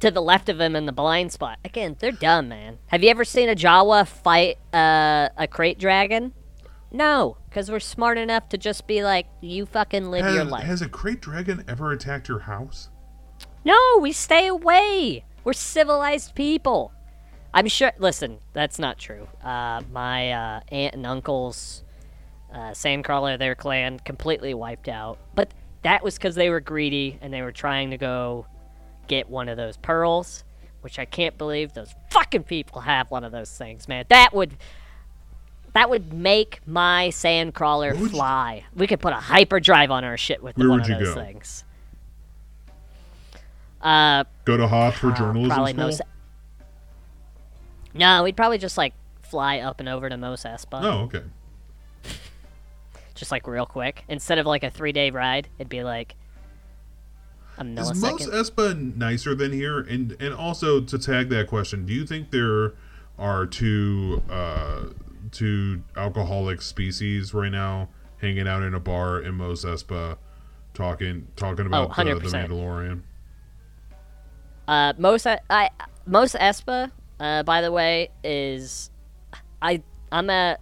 to the left of him in the blind spot. Again, they're dumb, man. Have you ever seen a Jawa fight uh, a krayt dragon? No, because we're smart enough to just be like, you fucking live your life. has a krayt dragon ever attacked your house? No, we stay away. We're civilized people. I'm sure. Listen, that's not true. Uh, my uh, aunt and uncle's uh, sandcrawler, their clan, completely wiped out. But that was because they were greedy and they were trying to go get one of those pearls, which I can't believe those fucking people have one of those things, man. That would. That would make my sandcrawler fly. We could put a hyperdrive on our shit with Where one of those go? things. Uh, Go to Hoth for uh, journalism probably school? Mos- no, we'd probably just like fly up and over to Mos Espa. Oh, okay. Just like real quick. Instead of like a three day ride, it'd be like a Is millisecond. Mos Espa nicer than here? And and also to tag that question, do you think there are two uh, two alcoholic species right now hanging out in a bar in Mos Espa, talking talking about the, the Mandalorian? Uh, most I Mos Espa, uh, by the way, is I I'm a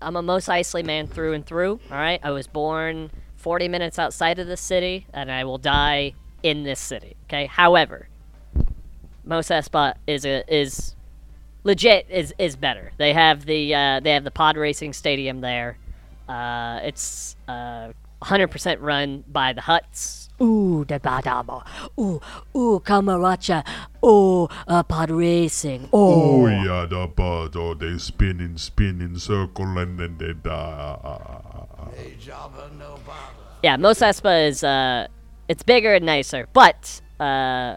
I'm a Mos Eisley man through and through. All right, I was born 40 minutes outside of the city, and I will die in this city. Okay. However, Mos Espa is a is legit is is better. They have the uh, they have the pod racing stadium there. Uh, it's uh, 100% run by the Hutts. Ooh, da ba da ba. Ooh, ooh, Kamaracha. Ooh, uh, pod racing. Oh Oh, yeah, the birds, oh they spin and spin in circle and then they die. yeah. Mos Espa is uh, it's bigger and nicer, but uh,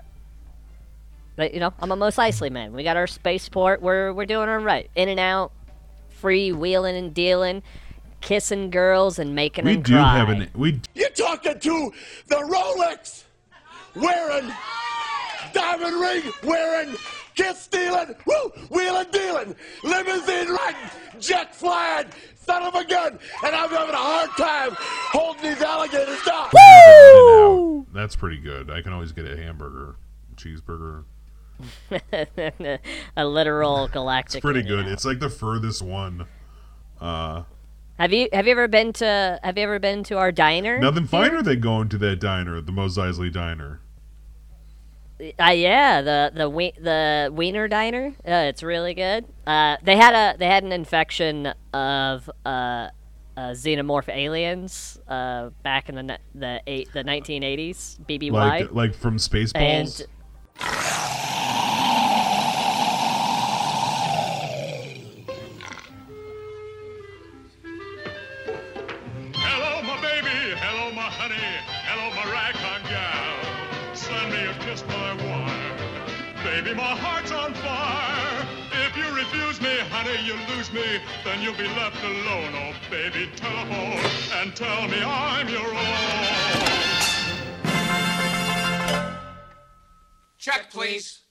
but you know, I'm a Mos Eisley man. We got our spaceport. We're we're doing all right. In and out, free wheeling and dealing, kissing girls and making We them do cry. have an we You're talking to the Rolex wearing, diamond ring wearing, kiss stealing, woo, wheeling dealing, limousine riding, jet flying, son of a gun, and I'm having a hard time holding these alligators down. In-N-Out. That's pretty good. I can always get a hamburger, cheeseburger. A literal galactic. It's pretty good. It's like the furthest one. Uh, Have you have you ever been to Have you ever been to our diner? nothing finer than going to that diner, the Mos Eisley Diner. Uh, yeah, the the we- the Wiener Diner. Uh, it's really good. Uh, they had a they had an infection of uh, uh, xenomorph aliens uh, back in the the eight the 1980s. BBY. Like like from Spaceballs. And Baby, heart's on fire. If you refuse me, honey, you lose me. Then you'll be left alone. Oh, baby, telephone and tell me I'm your own. Check, please.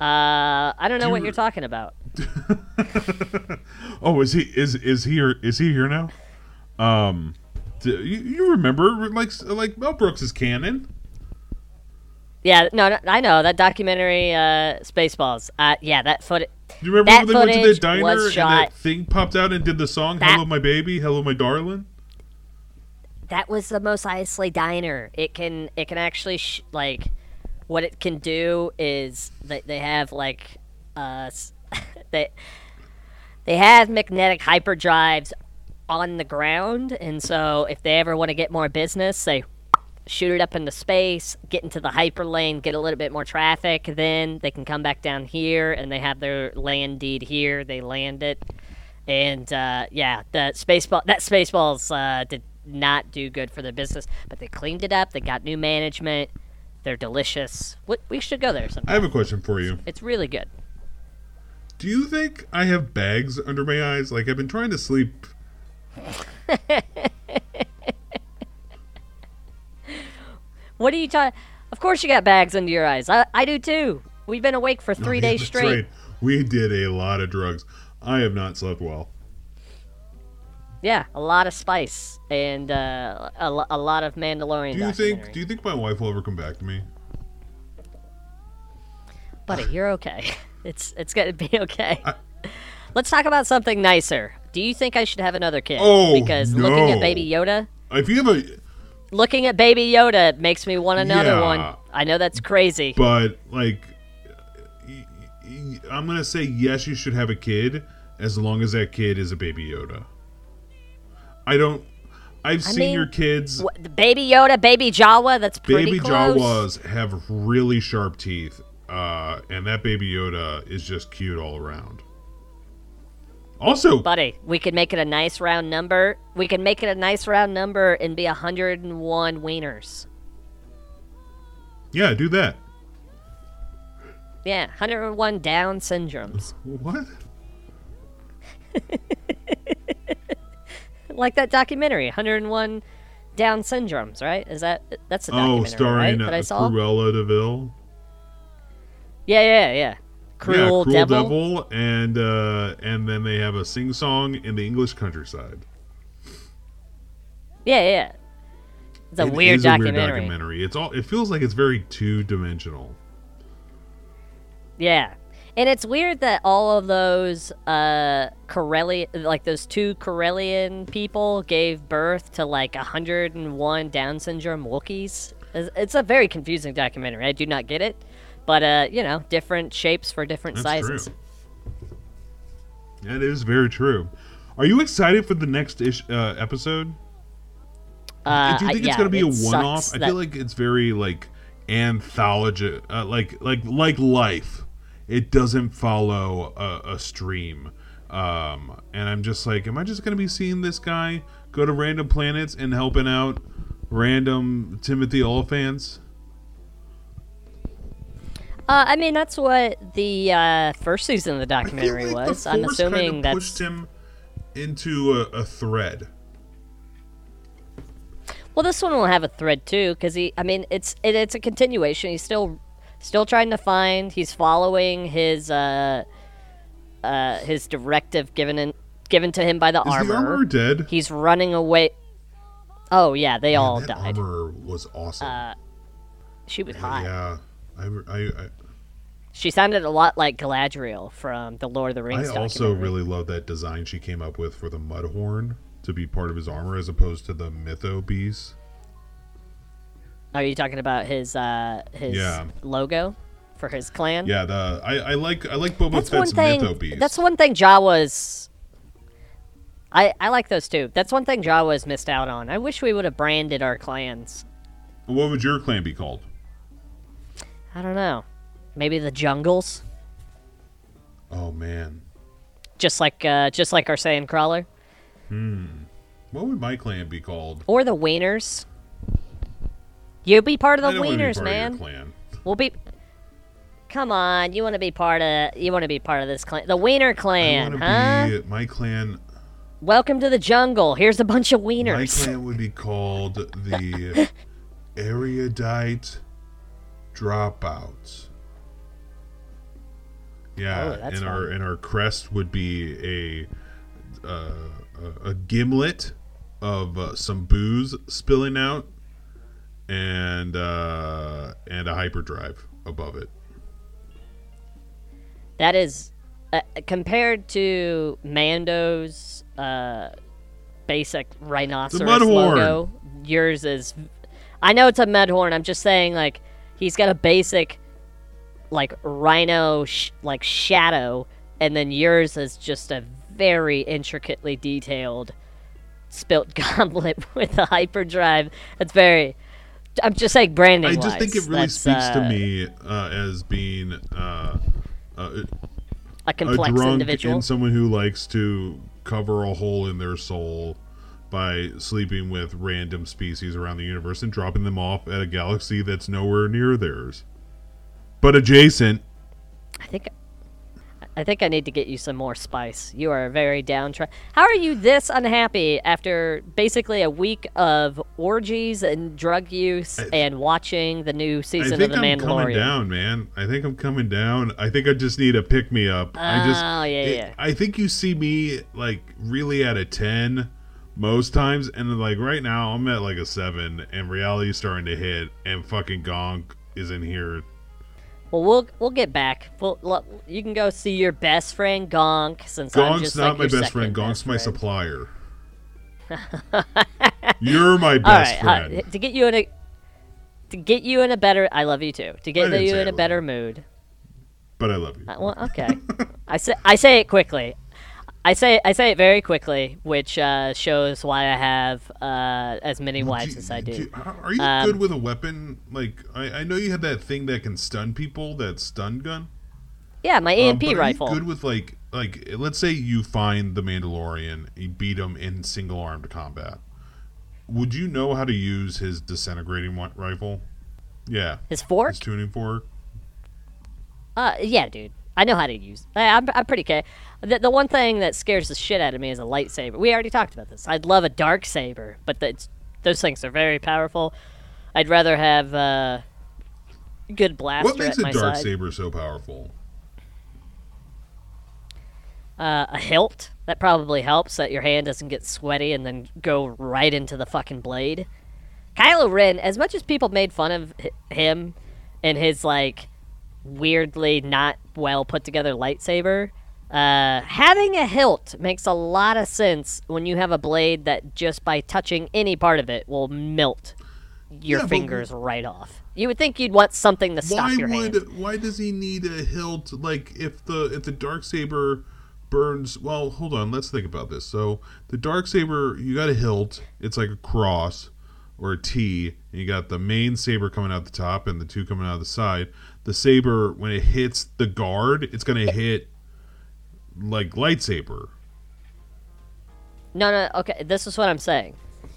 uh, I don't know what you're talking about. Oh, is he is is he here? Is he here now? Um, you, you remember like like Mel Brooks is canon? Yeah, no, no I know that documentary, uh, Spaceballs. Uh, yeah, that footage. Do you remember that when they went to the diner and that thing popped out and did the song That- "Hello, my baby, hello, my darling"? that was the Mos Eisley diner. It can it can actually sh- like what it can do is that they have like uh they they have magnetic hyperdrives on the ground, and so if they ever want to get more business, they shoot it up into space, get into the hyperlane, get a little bit more traffic, then they can come back down here and they have their land deed here. They land it. And uh, yeah, the spaceball that spaceballs uh, did not do good for their business, but they cleaned it up. They got new management. They're delicious. We should go there sometime. I have a question for you. It's really good. Do you think I have bags under my eyes? Like I've been trying to sleep. What are you talking? Of course you got bags under your eyes. I, I do too. We've been awake for three days straight. right. We did a lot of drugs. I have not slept well. Yeah, a lot of spice and uh, a, a lot of Mandalorian. Do you think? Do you think my wife will ever come back to me? buddy, you're okay. It's it's gonna be okay. Let's talk about something nicer. Do you think I should have another kid? Oh, because looking at. Baby Yoda, If you have a, looking at Baby Yoda makes me want another Yeah. one. I know that's crazy. but like, I'm gonna say yes. You should have a kid as long as that kid is a baby Yoda. I don't. I've I seen mean, your kids. Baby Yoda, Baby Jawa, that's pretty Baby close. Jawas have really sharp teeth, uh, and that Baby Yoda is just cute all around. Also, Buddy, we could make it a nice round number. We could make it a nice round number and be 101 wieners. yeah, do that. Yeah, 101 Down syndromes. What? like that documentary, 101 Down syndromes, right? Is that that's the Oh, documentary, starring right? That uh, I saw. Cruella de Vil. Yeah, yeah, yeah. Cruel, yeah, Cruel Devil. Devil, and uh, and then they have a sing song in the English countryside. Yeah, yeah. It's a It weird documentary. A weird documentary. It's all. It feels like it's very two dimensional. Yeah. And it's weird that all of those uh Corellian like those two Corellian people gave birth to like 101 Down syndrome Wookiees. It's, it's a very confusing documentary. I do not get it. But uh, you know, different shapes for different That's sizes. true. That is very true. Are you excited for the next ish, uh, episode? Uh, Do you I- think yeah, it's going to be a one-off? I that- feel like it's very like anthology, uh, like like like life. It doesn't follow a, a stream, um, and I'm just like, am I just going to be seeing this guy go to random planets and helping out random Timothy Olyphants? Uh, I mean, that's what the uh, first season of the documentary Like, was. the I'm assuming kind of that's pushed him into a, a thread. Well, this one will have a thread too, because he. I mean, it's it, it's a continuation. He's still Still trying to find. He's following his uh, uh, his directive given in, given to him by the Is armor. the armor dead? He's running away. Oh yeah, they all that died. armor was awesome. Uh, she was hot. yeah, I, I, I, She sounded a lot like Galadriel from the Lord of the Rings. I also really love that design she came up with for the Mudhorn to be part of his armor as opposed to the Mytho beast. Are you talking about his uh, his Yeah. logo for his clan? Yeah, the I, I like I like Boba That's Fett's thing. Mytho beast. That's one thing Jawas. I I like those too. That's one thing Jawas missed out on. I wish we would have branded our clans. What would your clan be called? I don't know. Maybe the jungles, Oh man, just like uh, just like our sand crawler, hmm. What would my clan be called? or the wieners. You be part of I the don't wanna be wieners, part of your man. clan. We'll be. Come on, you want to be part of you want to be part of this clan, the Wiener I clan, huh? be my clan. Welcome to the jungle. Here's a bunch of wieners. My clan would be called the Erudite Dropouts. Yeah, Oh, and our and our crest would be a uh, a, gimlet of uh, some booze spilling out, and uh, and a hyperdrive above it. That is uh, compared to Mando's uh, basic rhinoceros logo. Yours is. I know it's a Mudhorn. I'm just saying, like, he's got a basic, like, rhino, sh- like, shadow, and then yours is just a very intricately detailed spilt goblet with a hyperdrive. That's very. I'm just saying branding. I just think it really speaks to uh, me uh, as being uh, uh, A complex drunk individual. and someone who likes to cover a hole in their soul by sleeping with random species around the universe and dropping them off at a galaxy that's nowhere near theirs, but adjacent. I think I think I need to get you some more spice. You are very downtrodden. How are you this unhappy after basically a week of orgies and drug use and watching the new I season think of The I'm coming down, man. I think I'm coming down. I think I just need a pick me up. I just, Oh, yeah, it- yeah. I think you see me like really at a ten most times, and then, like right now I'm at like a seven, and reality's starting to hit, and fucking Gonk is in here. Well, we'll we'll get back. We'll, lo- you can go see your best friend Gonk since I'm Gonk's just not like my best friend. best my friend. supplier. You're my best right, hi- friend. to get you in a to get you in a better. I love you too. To get you in I a better mood. But I love you. Uh, well, okay. I say I say it quickly. I say I say it very quickly, which uh, shows why I have uh, as many wives as I do. Are you Um, good with a weapon? Like I, I know you have that thing that can stun people, that stun gun. Yeah, my Um, are you rifle. good with like like let's say you find the Mandalorian, you beat him in single armed combat. Would you know how to use his disintegrating rifle? Yeah. His fork? His tuning fork. Uh, yeah, dude. I know how to use. I, I'm, I'm pretty okay. The, the one thing that scares the shit out of me is a lightsaber. We already talked about this. I'd love a dark saber, but that's, those things are very powerful. I'd rather have uh, good blaster What makes a dark side. saber so powerful? Uh, a hilt that probably helps that your hand doesn't get sweaty and then go right into the fucking blade. Kylo Ren, as much as people made fun of him and his like weirdly not well put together lightsaber, uh, having a hilt makes a lot of sense when you have a blade that just by touching any part of it will melt your Yeah, but fingers right off. You would think you'd want something to stop why your would hand. why does he need a hilt like if the if the dark saber burns well hold on let's think about this so the dark saber you got a hilt it's like a cross or a T and you got the main saber coming out the top and the two coming out the side the saber when it hits the guard it's gonna hit like lightsaber No, no, okay. This is what I'm saying.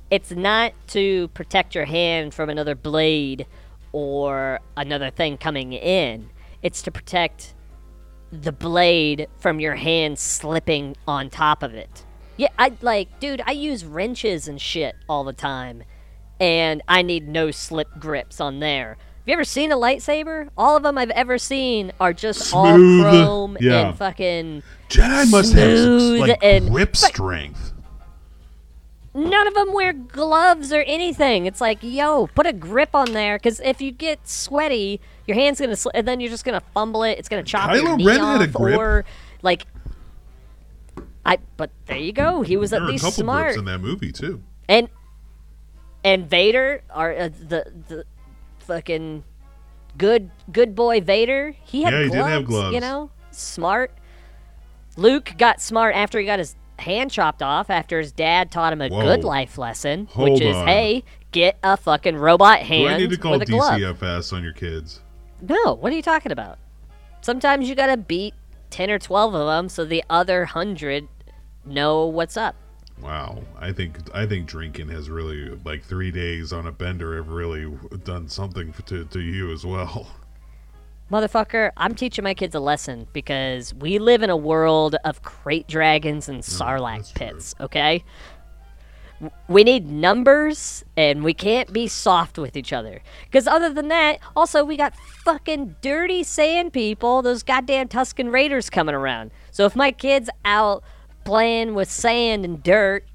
It's not to protect your hand from another blade or another thing coming in. It's to protect the blade from your hand slipping on top of it. Yeah, I like, dude, I use wrenches and shit all the time, and I need no slip grips on there. You ever seen a lightsaber? All of them I've ever seen are just Smooth. all chrome Yeah. and fucking Jedi must have smooth like and grip strength. none of them wear gloves or anything. It's like, yo, put a grip on there, because if you get sweaty, your hand's gonna, sl- and then you're just gonna fumble it. It's gonna chop your Kylo knee Ren off, had a grip. or like, I. But there you go. He was There at least couple smart. in that movie too. And and Vader, are uh, the the fucking good good boy Vader. He had Yeah, he gloves, did have gloves. You know, smart. Luke got smart after he got his hand chopped off. After his dad taught him a Whoa. good life lesson, Hold which is, on. hey, get a fucking robot hand. Do I need to call with a glove. DCFS on your kids? No, what are you talking about? Sometimes you gotta beat ten or twelve of them so the other hundred know what's up. Wow, I think I think drinking has really like three days on a bender have really done something to to you as well. Motherfucker, I'm teaching my kids a lesson because we live in a world of krayt dragons and sarlacc pits, okay? We need numbers and we can't be soft with each other. Because other than that, also, we got fucking dirty sand people, those goddamn Tusken Raiders coming around. So if my kid's out playing with sand and dirt,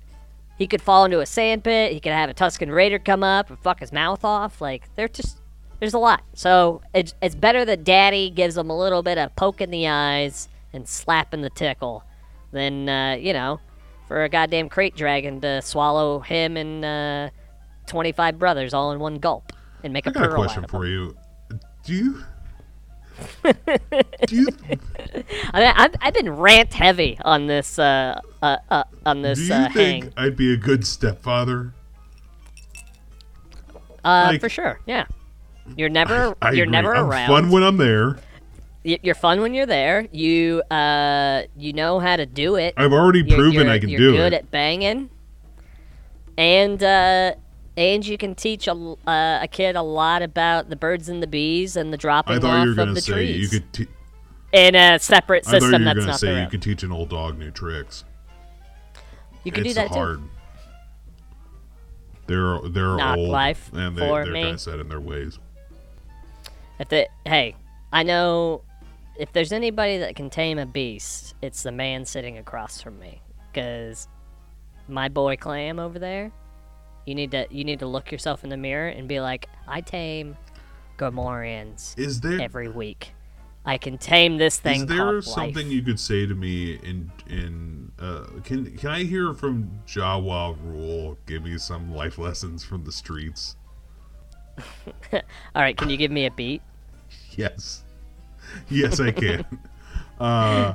he could fall into a sand pit, he could have a Tusken Raider come up and fuck his mouth off. Like, they're just there's a lot. So it's, it's better that daddy gives him a little bit of poke in the eyes and slap in the tickle than, uh, you know, for a goddamn krayt dragon to swallow him and uh, 25 brothers all in one gulp and make I a got a question for you. Do you you I mean, I've, I've been rant heavy on this uh, uh, uh, on this do you uh, think hang. I'd be a good stepfather? Uh, like- for sure, yeah. You're never I you're agree. never I'm around. Fun when I'm there. You're fun when you're there. You uh, you know how to do it. I've already You're- proven you're- I can do it. you're good at banging, and uh, and you can teach a, uh, a kid a lot about the birds and the bees and the dropping I thought off you were of the say trees you could. Te- in a separate system I thought you were that's not say you could teach an old dog new tricks. You can do that too. hard. They're they're Knock old life and they, me. kind of set in their ways. If the hey, I know if there's anybody that can tame a beast, it's the man sitting across from me. Cause my boy Clamm over there, you need to you need to look yourself in the mirror and be like, I tame Gamorreans Is there every week. I can tame this thing Is there called something life. you could say to me in in uh, can can I hear from Jawa Rule? Give me some life lessons from the streets. All right, can you give me a beat? Yes, yes, I can. uh,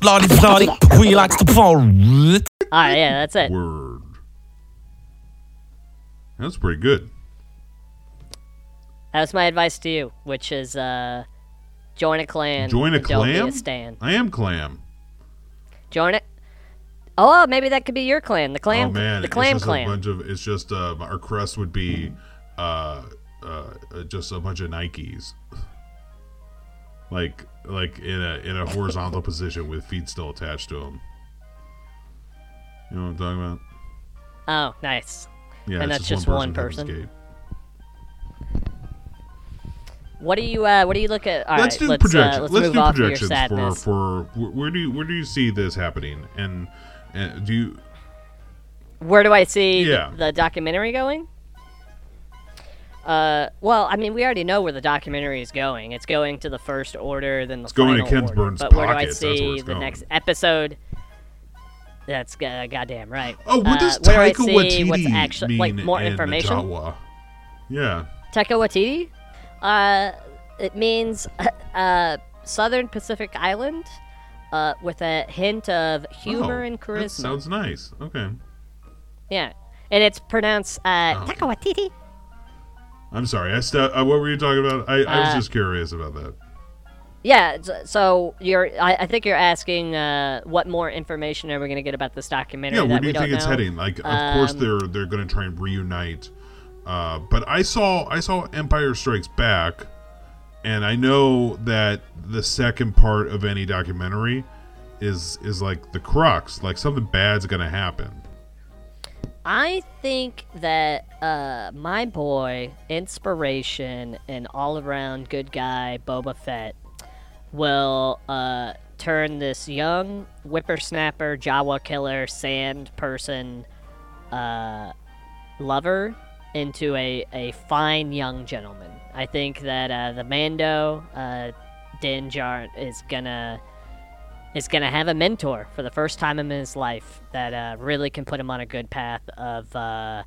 Bloody, bloody, we likes to fall. All right, yeah, that's it. Word. That's pretty good. That's my advice to you, which is uh, join a clan. Join a and Don't be clam. a stan. I am clam. Join it. Oh, maybe that could be your clan, the clam, oh man, the clam it's just clan. a bunch of. It's just uh, our crest would be uh, uh, uh, just a bunch of Nikes, like like in a in a horizontal position with feet still attached to them. You know what I'm talking about? Oh, nice. Yeah, and it's that's just just one one person, person. What do you uh, What do you look at? All let's right, do let's, projections. Uh, let's, let's move do off of your projections for for where do you where do you see this happening? And, and do you Where do I see Yeah. the documentary going? Uh, well, I mean, we already know where the documentary is going. It's going to the first order, then the It's going to final Ken order. Burns' But where do I pockets, that's where see the going. next episode? That's uh, goddamn right. Oh, what uh, does do Taika see what's actually mean like more in information? Jawa? Yeah. Taika Waititi? Uh, it means uh, Southern Pacific Island, uh, with a hint of humor Oh, and That charisma. sounds nice. Okay. Yeah, and it's pronounced uh, Oh. Taika Waititi. I'm sorry. I st- uh, what were you talking about? I, I was Uh, just curious about that. yeah. So you're. I, I think you're asking uh, what more information are we going to get about this documentary? Yeah, where that do you don't think it's know? heading? Like, of course Um, they're they're going to try and reunite. Uh, but I saw I saw Empire Strikes Back, and I know that the second part of any documentary is is like the crux. Like something bad's to happen. I think that uh, my boy, inspiration, and all around good guy Boba Fett will uh, turn this young whippersnapper, Jawa killer, sand person uh, lover into a, a fine young gentleman. I think that uh, the Mando, uh, Din Djarin, is gonna is going to have a mentor for the first time in his life that uh, really can put him on a good path of uh,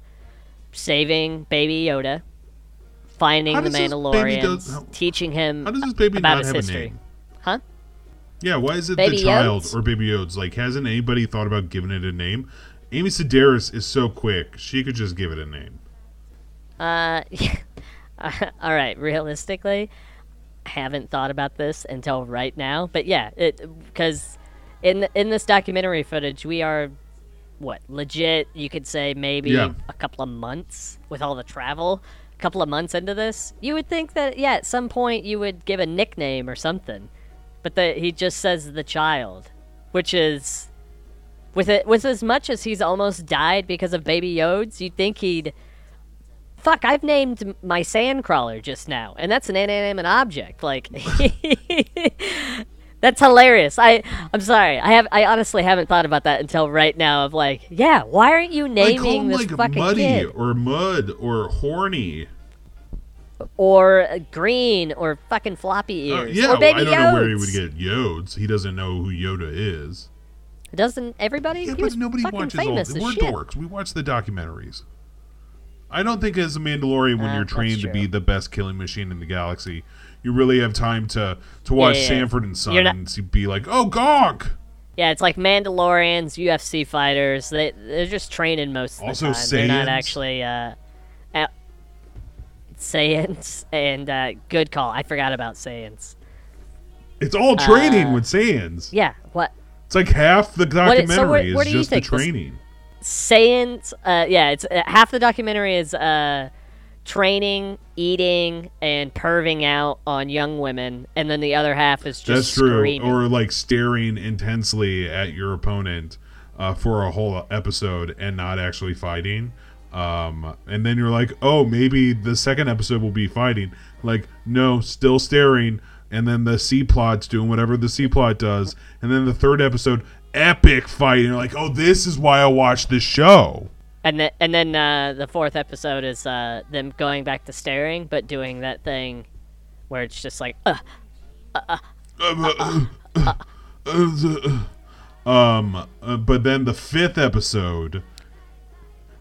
saving Baby Yoda, finding the baby does- teaching him How does this baby about not his have history. a name? Huh? Yeah, why is it Baby the child Yodes? or Baby Yodes? Like, hasn't anybody thought about giving it a name? Amy Sedaris is so quick; she could just give it a name. Uh, all right. Realistically, I haven't thought about this until right now. But yeah, it because in in this documentary footage, we are what legit. You could say maybe Yeah. a couple of months with all the travel. A couple of months into this, you would think that yeah, at some point you would give a nickname or something, but the, he just says the child, which is with it with as much as he's almost died because of baby Yodes, you'd think he'd Fuck, I've named my sandcrawler just now, and that's an inanimate object. Like, that's hilarious. I, I'm sorry. I have, I honestly haven't thought about that until right now. Of like, yeah, why aren't you naming this like fucking Muddy kid or Mud or Horny. or uh, green or fucking floppy Uh, ears yeah, or baby I don't know where he would get Yodes. He doesn't know who Yoda is. Doesn't everybody? Yeah, he but nobody watches all. We're shit. dorks. We watch the documentaries. I don't think as a Mandalorian, when Uh, you're trained to be the best killing machine in the galaxy, you really have time to to watch yeah, yeah. Sanford and Son not- and be like, "Oh, Gonk." Yeah, it's like Mandalorians, UFC fighters. They they're just training most of the Also time. They're not actually uh, uh Saiyans and uh, good call. I forgot about Saiyans. It's all training Uh, with Saiyans. Yeah, what It's like half the What so documentary where- where is do you just the training. this- Saiyans? Uh, yeah, it's uh, half the documentary is uh training, eating, and perving out on young women, and then the other half is just That's true. screaming. Or like staring intensely at your opponent uh, for a whole episode and not actually fighting. Um, and then you're like, oh, maybe the second episode will be fighting. Like, no, still staring. And then the C plot's doing whatever the C plot does. And then the third episode, epic fight. And you're like, oh, this is why I watched this show. And then, and then uh, the fourth episode is uh, them going back to staring, but doing that thing where it's just like, uh, um, uh, but then the fifth episode.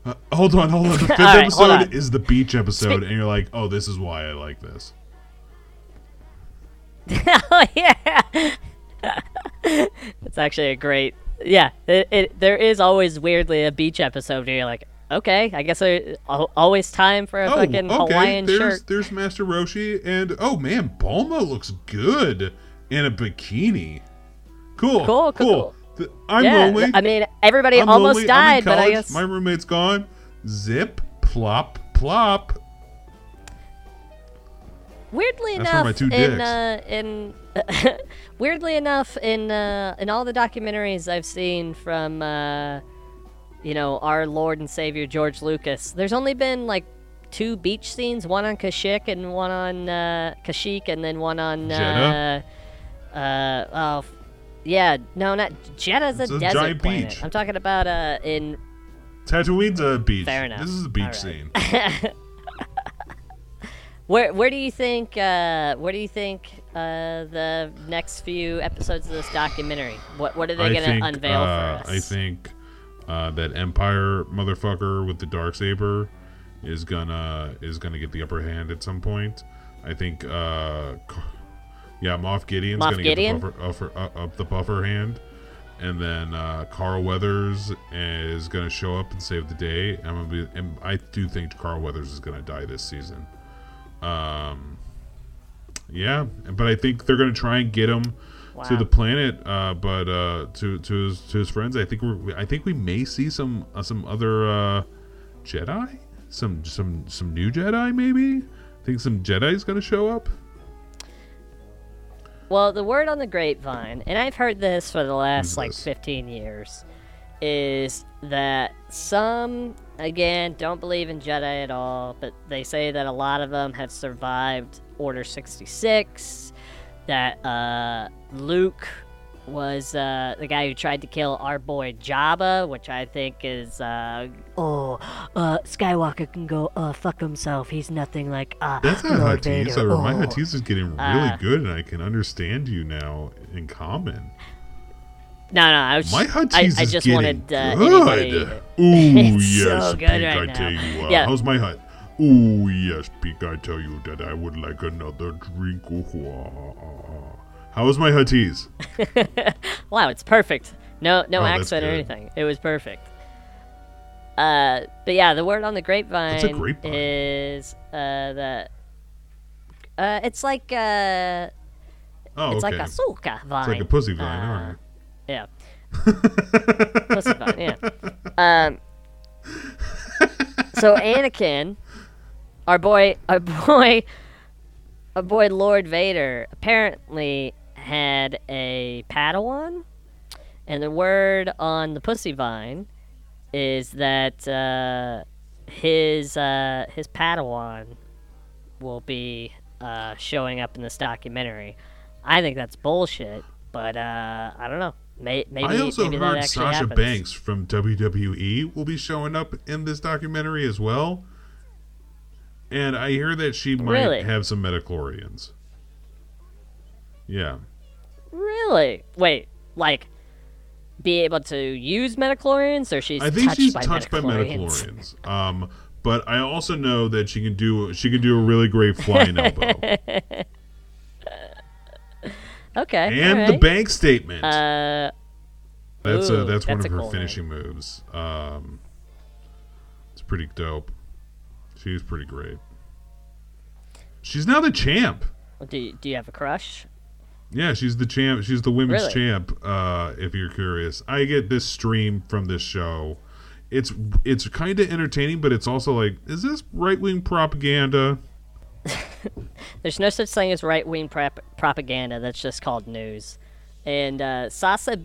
Uh, hold on, hold on. The fifth right, episode is the beach episode, Spe- and you're like, "Oh, this is why I like this." oh yeah, it's actually a great. Yeah, it, it there is always weirdly a beach episode where you're like, okay, I guess I always time for a Oh, fucking okay. Hawaiian there's shirt. there's Master Roshi, and oh man, Bulma looks good in a bikini. Cool, Cool, cool, cool. I'm yeah, lonely. I mean, everybody I'm almost lonely. Died, but I guess my roommate's gone. Zip, plop, plop. weirdly That's enough, my two in uh, in weirdly enough, in uh, in all the documentaries I've seen from uh, you know our Lord and Savior George Lucas, there's only been like two beach scenes, one on Kashyyyk and one on uh, Kashyyyk, and then one on? Uh, uh, oh, yeah, no, not Jedha's It's a a desert giant planet. beach. I'm talking about uh, in Tatooine's a beach. Fair enough. This is a beach All scene. Where where do you think uh, where do you think uh, the next few episodes of this documentary? What what are they gonna unveil uh, for us? I think uh, that Empire motherfucker with the dark saber is gonna is gonna get the upper hand at some point. I think, uh, yeah, Moff Gideon's Moff gonna Gideon? get the buffer, upper, uh, up the buffer hand, and then uh, Carl Weathers is gonna show up and save the day. I'm gonna be, and I do think Carl Weathers is gonna die this season. Um, Yeah, but I think they're gonna try and get him to the planet. Uh, but uh, to to his to his friends, I think we're I think we may see some uh, some other uh, Jedi, some some some new Jedi maybe. I think some Jedi's gonna show up. Well, the word on the grapevine, and I've heard this for the last like 15 years, is that some, again, don't believe in Jedi at all, but they say that a lot of them have survived Order 66, that uh, Luke was uh, the guy who tried to kill our boy Jabba, which I think is uh, oh, uh, Skywalker can go uh, fuck himself. He's nothing like uh, That's not Lord Hatis. Vader. My Oh. Hatis is getting really Uh, good, and I can understand you now in common. No, no, I was. My I, Hatis I is just getting wanted uh, good. Ooh, yes, so good Pink, right I now. tell you. Uh, yeah. How's my hut? Ooh, yes, Pink, I tell you that I would like another drink. Ah. How's my Hatis? wow, it's perfect. No, no Oh, accent or anything. It was perfect. Uh, but yeah, the word on the grapevine, grapevine? is uh that uh it's like uh Oh, it's okay. like a suka vine. It's like a pussy vine. Uh, all right. Yeah. pussy vine. Yeah. Um. So Anakin, our boy, our boy, our boy Lord Vader, apparently had a Padawan, and the word on the pussy vine is that uh, his uh, his Padawan will be uh, showing up in this documentary. I think that's bullshit, but uh, I don't know. May- maybe I also maybe heard Sasha happens. Banks from WWE will be showing up in this documentary as well. And I hear that she might Really? have some midi-chlorians. Yeah. Really? Wait, like be able to use midi-chlorians, or she's I think touched she's by touched by midi-chlorians? midi-chlorians. Um, but I also know that she can do she can do a really great flying elbow. Okay. And the bank statement. Uh, That's ooh, a, that's, one of her cool finishing moves. Um, it's pretty dope. She's pretty great. She's now the champ. Do you, do you have a crush? Yeah, she's the champ. She's the women's Really? champ. Uh, if you're curious, I get this stream from this show. It's it's kind of entertaining, but it's also like, is this right wing propaganda? There's no such thing as right wing prop- propaganda. That's just called news. And uh, Sasha,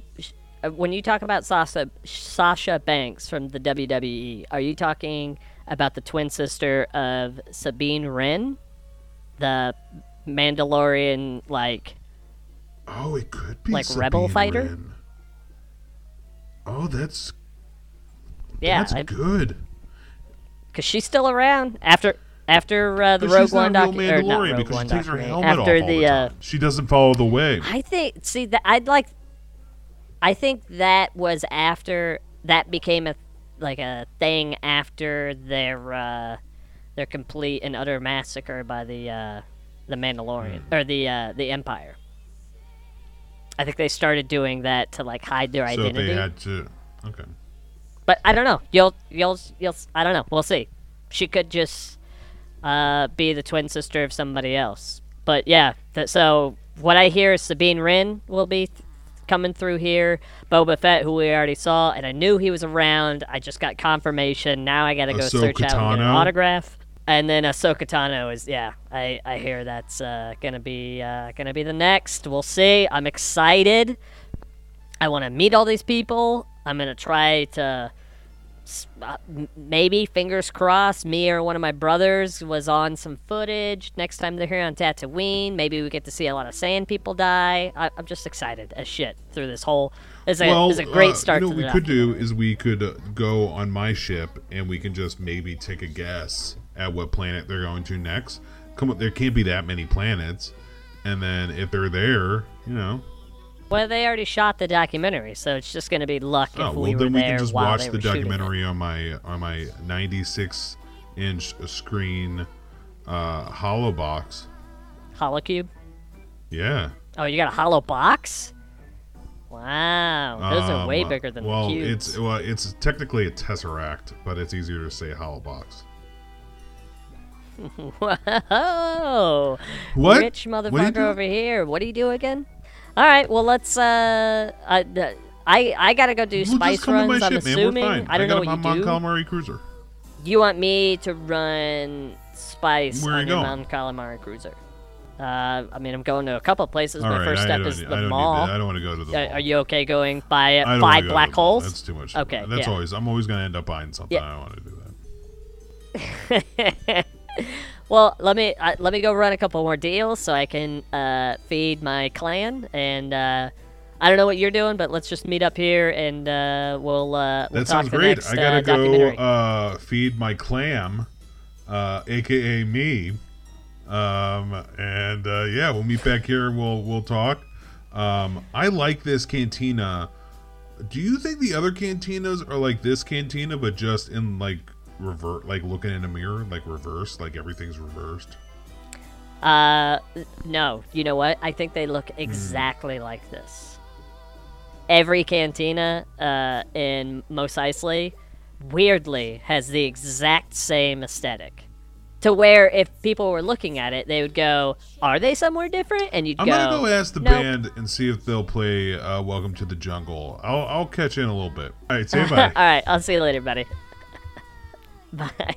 uh, when you talk about Sasha Sasha Banks from the WWE, are you talking about the twin sister of Sabine Wren, the Mandalorian like Oh, it could be like rebel fighter? Wren. Oh, that's Yeah, that's I- good. Because she's still around after after uh, the Rogue One not a docu- real or not Rogue One she takes her documentary, after the, the uh. She doesn't follow the way. I think see that I'd like I think that was after that became a like a thing after their uh their complete and utter massacre by the uh the Mandalorian Hmm. or the uh the Empire. I think they started doing that to like hide their so identity. they had to. Okay. But I don't know. You'll you'll you'll I don't know. We'll see. She could just uh, be the twin sister of somebody else. But yeah, th- so what I hear is Sabine Wren will be th- coming through here. Boba Fett, who we already saw, and I knew he was around. I just got confirmation. Now I gotta go search out and get an autograph. And then Ahsoka Tano is yeah. I, I hear that's uh, gonna be uh, gonna be the next. We'll see. I'm excited. I want to meet all these people. I'm gonna try to maybe fingers crossed me or one of my brothers was on some footage next time they're here on Tatooine. Maybe we get to see a lot of sand people die. I, I'm just excited as shit through this whole. It's a, well, it's a great uh, start You know, to what we could do is we could uh, go on my ship and we can just maybe take a guess at what planet they're going to next. Come up, there can't be that many planets, and then if they're there, you know, Well, they already shot the documentary, so it's just gonna be luck if oh well, we were then we there can just while watch they the were shooting it. documentary on my on my 96 inch screen uh, hollow box. Holocube. Yeah. Oh, you got a hollow box? Wow, those are way Um, bigger than well, the cubes. it's well, it's technically a tesseract, but it's easier to say hollow box. Whoa! What? Rich What do you motherfucker do? over here. What do you do again? All right. Well, let's. Uh, uh I I gotta go do Well, spice to runs. my I'm ship, assuming. I don't know got what Mon you do. Cruiser. You want me to run spice Where on you your going? Mon Calamari cruiser? Uh, I mean, I'm going to a couple places. All My right, first I step is the I mall. I don't wanna go to the Uh, mall. Are you okay going by I don't wanna five go black holes? That's too much. Okay, That's yeah. always. I'm always gonna end up buying something. Yeah. I don't want to do that. well, let me uh, let me go run a couple more deals so I can uh, feed my clan. And uh, I don't know what you're doing, but let's just meet up here and uh, we'll uh, we'll That talk sounds great. next, I gotta uh, go uh, feed my clam, uh, aka me. Um, and uh, yeah, we'll meet back here. and We'll we'll talk. Um, I like this cantina. Do you think the other cantinas are like this cantina, but just in like revert, like looking in a mirror, like reverse, like everything's reversed? Uh, no. You know what? I think they Hmm. look exactly like this. Every cantina uh, in Mos Eisley, weirdly, has the exact same aesthetic. To where if people were looking at it, they would go, "Are they somewhere different?" And you'd go, I'm gonna go ask the "Nope." band and see if they'll play uh, "Welcome to the Jungle." I'll I'll catch in a little bit. All right, say bye. All right, I'll see you later, buddy. Bye.